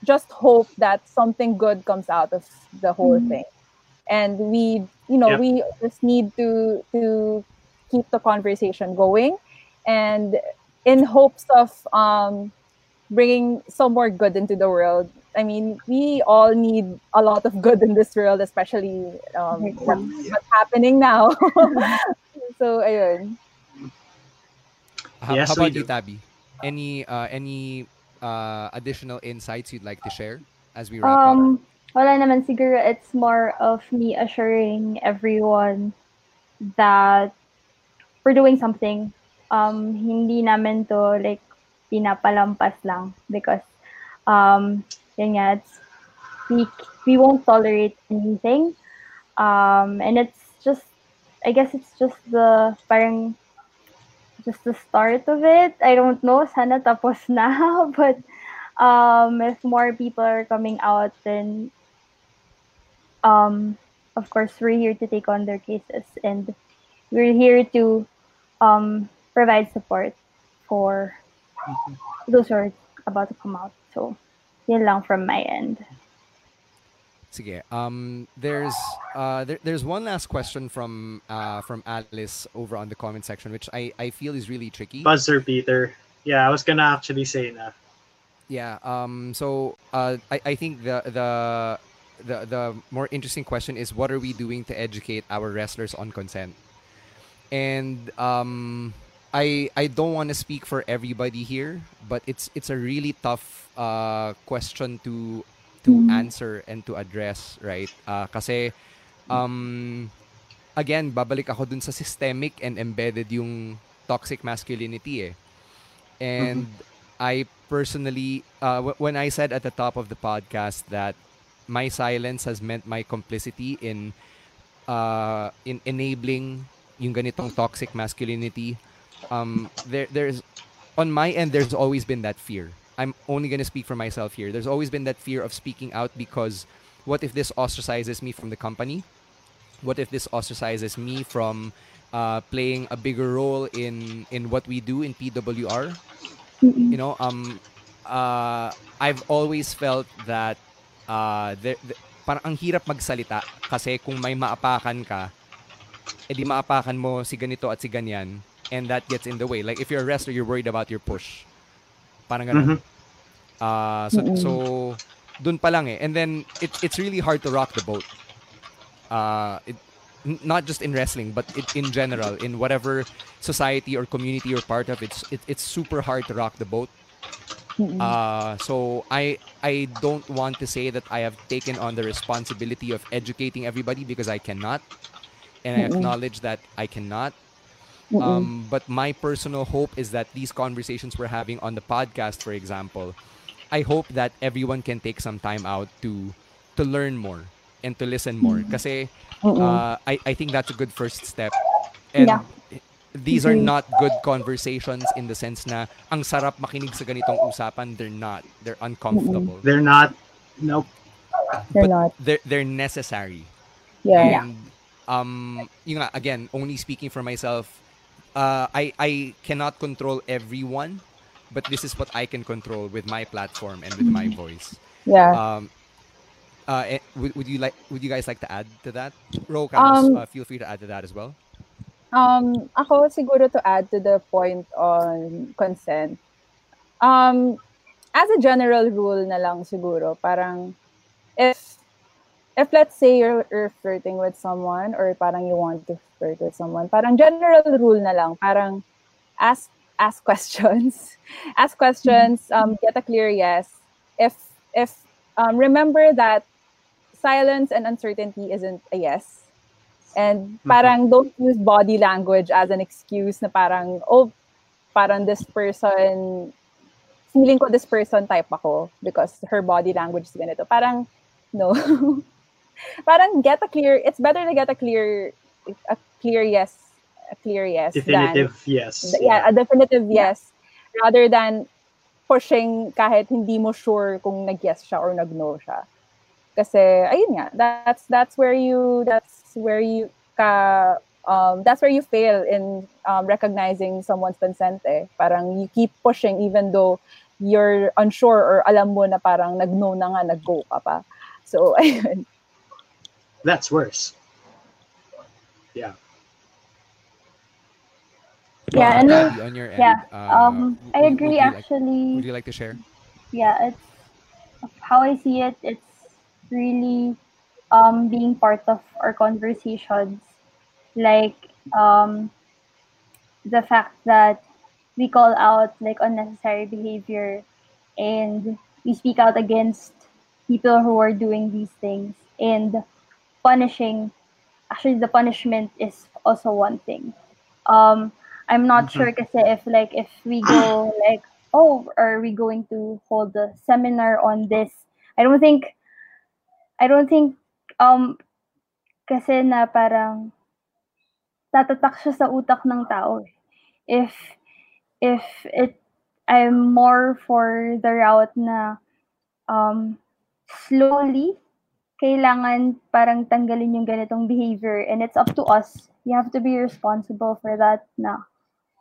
just hope that something good comes out of the whole Mhm. thing. And we, you know, Yeah. we just need to to keep the conversation going and in hopes of um bringing some more good into the world. I mean, we all need a lot of good in this world, especially um, what's, what's happening now. so, ayun. How, Yes, how we about you, do. Tabbi? Any uh, any uh, additional insights you'd like to share as we wrap up? Um, wala naman siguro. It's more of me assuring everyone that we're doing something. Um, hindi namin to like pinapalampas lang because um, yun nga, it's, we, we won't tolerate anything. Um, and it's just, I guess it's just the parang just the start of it. I don't know, sana tapos na, but um, if more people are coming out, then um, of course we're here to take on their cases and we're here to um, provide support for those who are about to come out. So, yun lang from my end. Sige. Um, there's uh, there, there's one last question from uh, from Alice over on the comment section, which I, I feel is really tricky. Buzzer Peter. Yeah, I was gonna actually say that. Yeah. Um. So uh, I, I think the the the the more interesting question is what are we doing to educate our wrestlers on consent? And um, I I don't want to speak for everybody here, but it's it's a really tough uh question to to Mhm. answer and to address, right? Uh, kasi um again, babalik ako dun sa systemic and embedded yung toxic masculinity eh. And I personally, uh, w- when I said at the top of the podcast that my silence has meant my complicity in uh, in enabling yung ganitong toxic masculinity, um, there there's on my end there's always been that fear. I'm only gonna speak for myself here. There's always been that fear of speaking out because what if this ostracizes me from the company? What if this ostracizes me from uh, playing a bigger role in in what we do in PWR? You know, um, uh, I've always felt that uh, there, the- parang ang hirap magsalita kasi kung may maapakan ka, edi maapakan mo si ganito at si ganyan and that gets in the way. Like if you're a wrestler, you're worried about your push. Parang ganun. Mhm. Uh, so, Mm-mm. so dun pa lang eh. And then it, it's really hard to rock the boat. Uh, it, not just in wrestling, but it, in general, in whatever society or community you're part of, it's it, it's super hard to rock the boat. Uh, so I I don't want to say that I have taken on the responsibility of educating everybody because I cannot, and I acknowledge that I cannot. Mm-mm. Um, but my personal hope is that these conversations we're having on the podcast, for example, I hope that everyone can take some time out to to learn more and to listen more. Kasi Mm-mm. uh, I, I think that's a good first step. And Yeah. these are Mhm. not good conversations in the sense na ang sarap makinig sa ganitong usapan. They're not. They're uncomfortable. They're not. Nope. They're but not. They're, they're necessary. Yeah. And, um, yun nga, again, only speaking for myself, uh, I, I cannot control everyone, but this is what I can control with my platform and with my voice. Yeah. Um, uh, eh, would, would you like? Would you guys like to add to that? Ro, Um, uh, feel free to add to that as well. Um, ako siguro to add to the point on consent. Um, as a general rule na lang siguro, parang if if let's say you're, you're flirting with someone or parang you want to flirt with someone, parang general rule na lang, parang ask ask questions. ask questions, um, get a clear yes. If if um, remember that silence and uncertainty isn't a yes. And parang don't use body language as an excuse na parang, oh, parang this person, feeling ko this person type ako because her body language is ganito. Parang, no. parang get a clear, it's better to get a clear, a clear yes, a clear yes Definitive than, yes. yeah, a definitive yes rather than pushing kahit hindi mo sure kung nag-yes siya or nag-no siya. Kasi ayun nga, that's that's where you that's where you ka um, that's where you fail in um, recognizing someone's consent eh. Parang you keep pushing even though you're unsure or alam mo na parang nag-no na nga, nag-go ka pa. So, ayun. That's worse. Yeah. Yeah, and then, on your end, yeah, uh, um, I agree would you like- actually. would you like to share? yeah, it's how I see it. It's really um, being part of our conversations, like um, the fact that we call out like unnecessary behavior, and we speak out against people who are doing these things, and punishing. Actually, the punishment is also one thing. Um, I'm not Mhm. sure kasi if like if we go like oh are we going to hold a seminar on this? I don't think I don't think um kasi na parang tatatak siya sa utak ng tao. If if it I'm more for the route na um, slowly kailangan parang tanggalin yung ganitong behavior and it's up to us. You have to be responsible for that na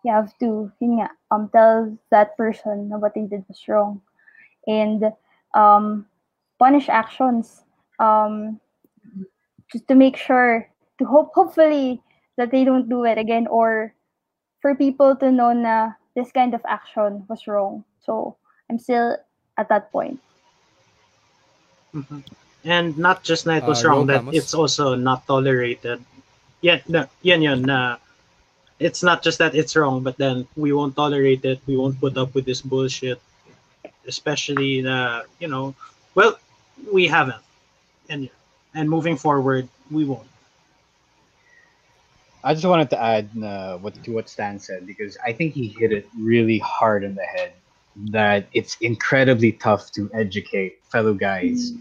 you have to yun nga, um, tell that person na what they did was wrong and um, punish actions um, just to make sure to hope hopefully that they don't do it again or for people to know na this kind of action was wrong. So I'm still at that point. Mhm. And not just na it was Uh, wrong, Ro that Camus? it's also not tolerated. Yeah, no, yan yun na it's not just that it's wrong, but then we won't tolerate it. We won't put up with this bullshit. Especially na, you know, well, we haven't. And and moving forward, we won't. I just wanted to add uh, what to what Stan said because I think he hit it really hard in the head. That it's incredibly tough to educate fellow guys,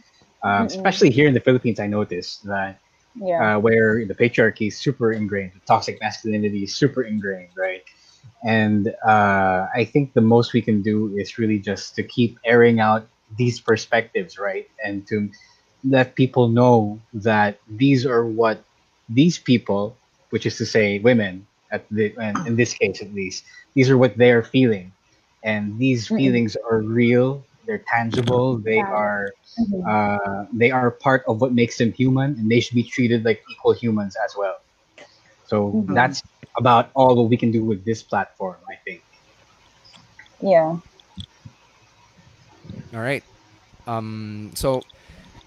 um, especially here in the Philippines. I noticed that Yeah. uh, where the patriarchy is super ingrained, the toxic masculinity is super ingrained, right? And uh, I think the most we can do is really just to keep airing out these perspectives, right? And to let people know that these are what these people, which is to say women, at the and in this case at least, these are what they are feeling, and these feelings are real. They're tangible. They Yeah. are Mhm. uh, they are part of what makes them human, and they should be treated like equal humans as well. So Mhm. that's about all that we can do with this platform, I think. Yeah. All right. Um, so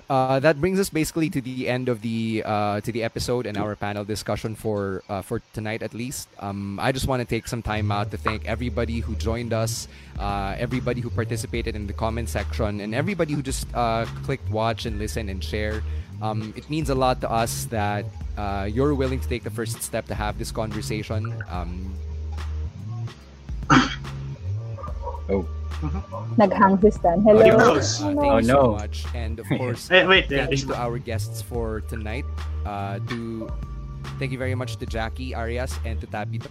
uh, that brings us basically to the end of the uh, to the episode and our panel discussion for uh, for tonight at least. Um, I just want to take some time out to thank everybody who joined us, uh, everybody who participated in the comment section, and everybody who just uh, clicked watch and listen and share. Um, it means a lot to us that uh, you're willing to take the first step to have this conversation. Um, oh. Naghang si Hello. He froze. Uh, Oh, thank Oh, you so much, and of course, Eh, wait, thank yeah, you to our guests for tonight. Uh, to thank you very much to Jackie Arias and to Tabitha.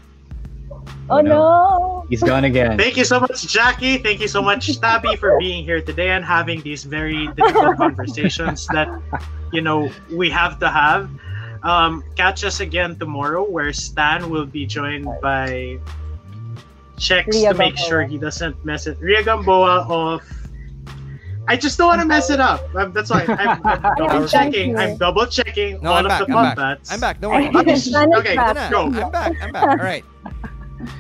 Oh no. He's gone again. Thank you so much, Jackie. Thank you so much, Tabbi, for being here today and having these very difficult conversations that you know we have to have. Um, catch us again tomorrow, where Stan will be joined by checks Ria to make sure he doesn't mess it. Ria Gamboa of. I just don't want to mess it up. Um, That's why I'm, I'm double checking. I'm double checking No, all I'm of back. the I'm back. I'm back. Don't worry. Okay, Stan is okay, back. Ito na. go. I'm back. I'm back. All right.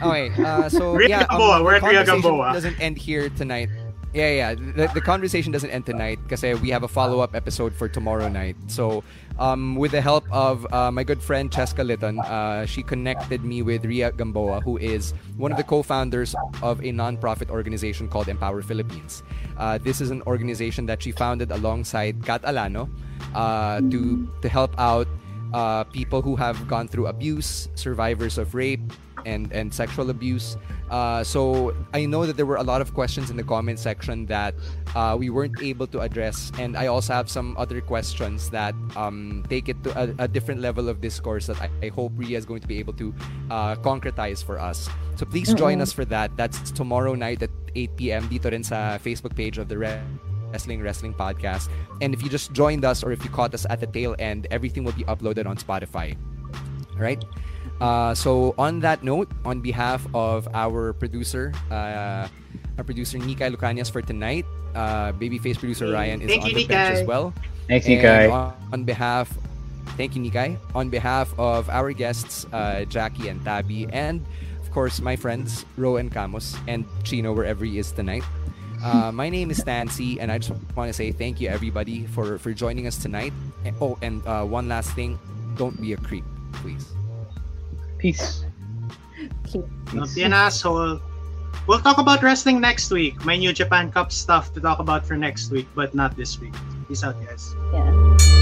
Okay. Uh, so Ria yeah, Gamboa, um, we're at Ria Gamboa. doesn't end here tonight. Yeah, yeah. The, the conversation doesn't end tonight because we have a follow up episode for tomorrow night. So, um, with the help of uh, my good friend Cheska Litton, uh, she connected me with Ria Gamboa, who is one of the co-founders of a non-profit organization called Empower Philippines. Uh, this is an organization that she founded alongside Kat Alano uh, to to help out uh, people who have gone through abuse, survivors of rape, and and sexual abuse. Uh, so I know that there were a lot of questions in the comment section that uh, we weren't able to address, and I also have some other questions that um, take it to a, a different level of discourse that I, I hope Ria is going to be able to uh, concretize for us. So please join Mm-mm. us for that. That's tomorrow night at 8 p.m. dito rin sa Facebook page of the Red. Wrestling Wrestling Podcast. And if you just joined us or if you caught us at the tail end, everything will be uploaded on Spotify. Right? Uh, so on that note, on behalf of our producer, uh, our producer Nikai Lucanias for tonight, uh, babyface producer Ryan is Thank on you, the bench as well. Thanks, And Nikai. On, on behalf, thank you, Nikai. On behalf of our guests, uh, Jackie and Tabbi, and of course my friends Ro and Camus and Chino wherever he is tonight. Uh, my name is Stan Sy, and I just want to say thank you everybody for for joining us tonight. Oh, and uh, one last thing, don't be a creep, please. Peace. Don't be an asshole. We'll talk about wrestling next week. My New Japan Cup stuff to talk about for next week, but not this week. Peace out, guys. Yeah.